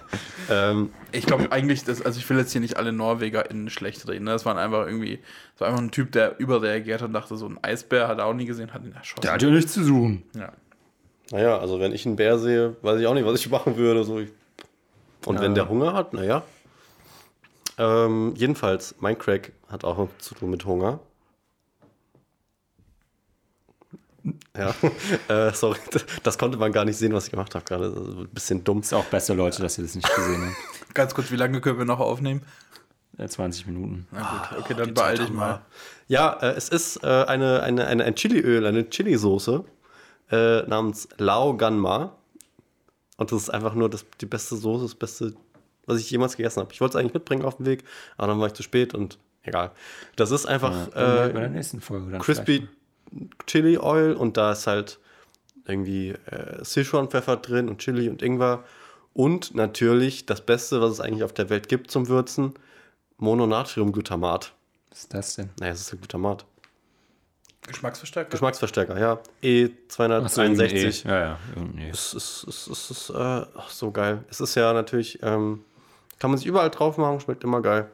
ähm, ich glaube eigentlich, dass, also ich will jetzt hier nicht alle NorwegerInnen schlecht reden. Ne? Das waren einfach irgendwie, das war einfach ein Typ, der überreagiert hat und dachte, so ein Eisbär hat er auch nie gesehen, hat ihn erschossen. Der hat ja nichts zu suchen. Ja. Naja, also wenn ich einen Bär sehe, weiß ich auch nicht, was ich machen würde. So, ich und ja. wenn der Hunger hat, naja. Ähm, jedenfalls, mein Crack hat auch zu tun mit Hunger. Ja, äh, sorry, das konnte man gar nicht sehen, was ich gemacht habe gerade. Ein bisschen dumm. Ist auch besser, Leute, dass ihr das nicht gesehen habt. Ganz kurz, wie lange können wir noch aufnehmen? 20 Minuten. Na gut, okay, dann oh, beeil dich mal. Ja, äh, es ist äh, eine, eine, eine, ein Chiliöl, eine Chili-Soße äh, namens Lao Ganma. Und das ist einfach nur das, die beste Soße, das Beste, was ich jemals gegessen habe. Ich wollte es eigentlich mitbringen auf dem Weg, aber dann war ich zu spät und egal. Das ist einfach ja, äh, bei der nächsten Folge Crispy Chili Oil und da ist halt irgendwie äh, Sichuan-Pfeffer drin und Chili und Ingwer. Und natürlich das Beste, was es eigentlich auf der Welt gibt zum Würzen, Mononatriumglutamat. Was ist das denn? Naja, es ist ein Glutamat. Geschmacksverstärker? Geschmacksverstärker, ja. E261. So, e. ja, ja. E. Es ist, es ist, es ist äh, so geil. Es ist ja natürlich, ähm, kann man sich überall drauf machen, schmeckt immer geil.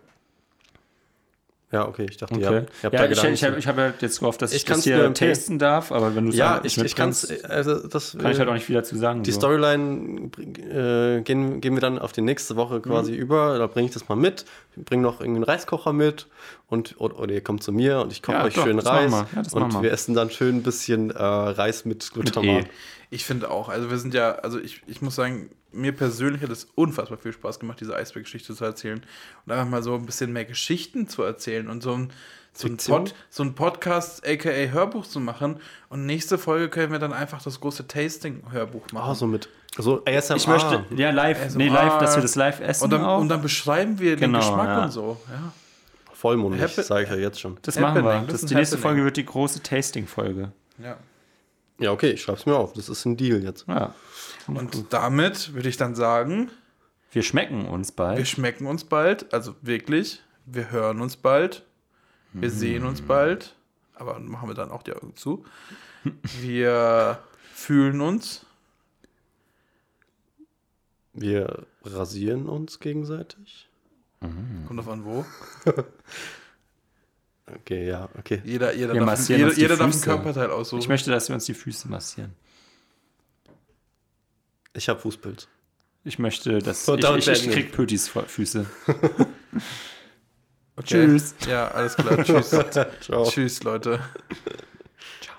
Ja, okay, ich dachte, okay. ihr habt, ihr habt ja, da ich, ich habe hab halt jetzt gehofft, dass ich, ich das hier tasten darf, aber wenn du es Ja, ich, ich kann es, also das kann ich halt auch nicht viel dazu sagen. Die so. Storyline äh, gehen, gehen wir dann auf die nächste Woche quasi mhm. über, da bringe ich das mal mit, bringe noch irgendwie einen Reiskocher mit und oder, oder, ihr kommt zu mir und ich koche ja, euch doch, schön Reis ja, und wir essen dann schön ein bisschen äh, Reis mit Glutamat. Mit e. Ich finde auch, also wir sind ja, also ich, ich muss sagen, mir persönlich hat es unfassbar viel Spaß gemacht, diese Eisberggeschichte zu erzählen und einfach mal so ein bisschen mehr Geschichten zu erzählen und so ein, so ein, Pod, so ein Podcast, aka Hörbuch zu machen. Und nächste Folge können wir dann einfach das große Tasting-Hörbuch machen. Ah, so mit so ASMR. Ich möchte, ja, live, ASMR. nee, live, dass wir das live essen. Und dann, und dann beschreiben wir genau, den Geschmack ja. und so. Ja. Vollmundig, sage ich ja jetzt schon. Das Happening. machen wir. Das, das die nächste Folge wird die große Tasting-Folge. Ja. Ja, okay, ich schreib's mir auf. Das ist ein Deal jetzt. Ja. Und damit würde ich dann sagen, wir schmecken uns bald. Wir schmecken uns bald, also wirklich. Wir hören uns bald. Wir sehen uns bald. Aber machen wir dann auch die Augen zu. Wir fühlen uns. Wir rasieren uns gegenseitig. Kommt auf an, wo. Okay, ja, okay. Jeder, jeder, darf, jeder, jeder darf ein Körperteil aussuchen. Ich möchte, dass wir uns die Füße massieren. Ich habe Fußpilz. Ich möchte, dass so, ich, ich, ich krieg Pötis Füße. Okay. Tschüss. Ja, alles klar. Tschüss. Ciao. Tschüss, Leute. Ciao.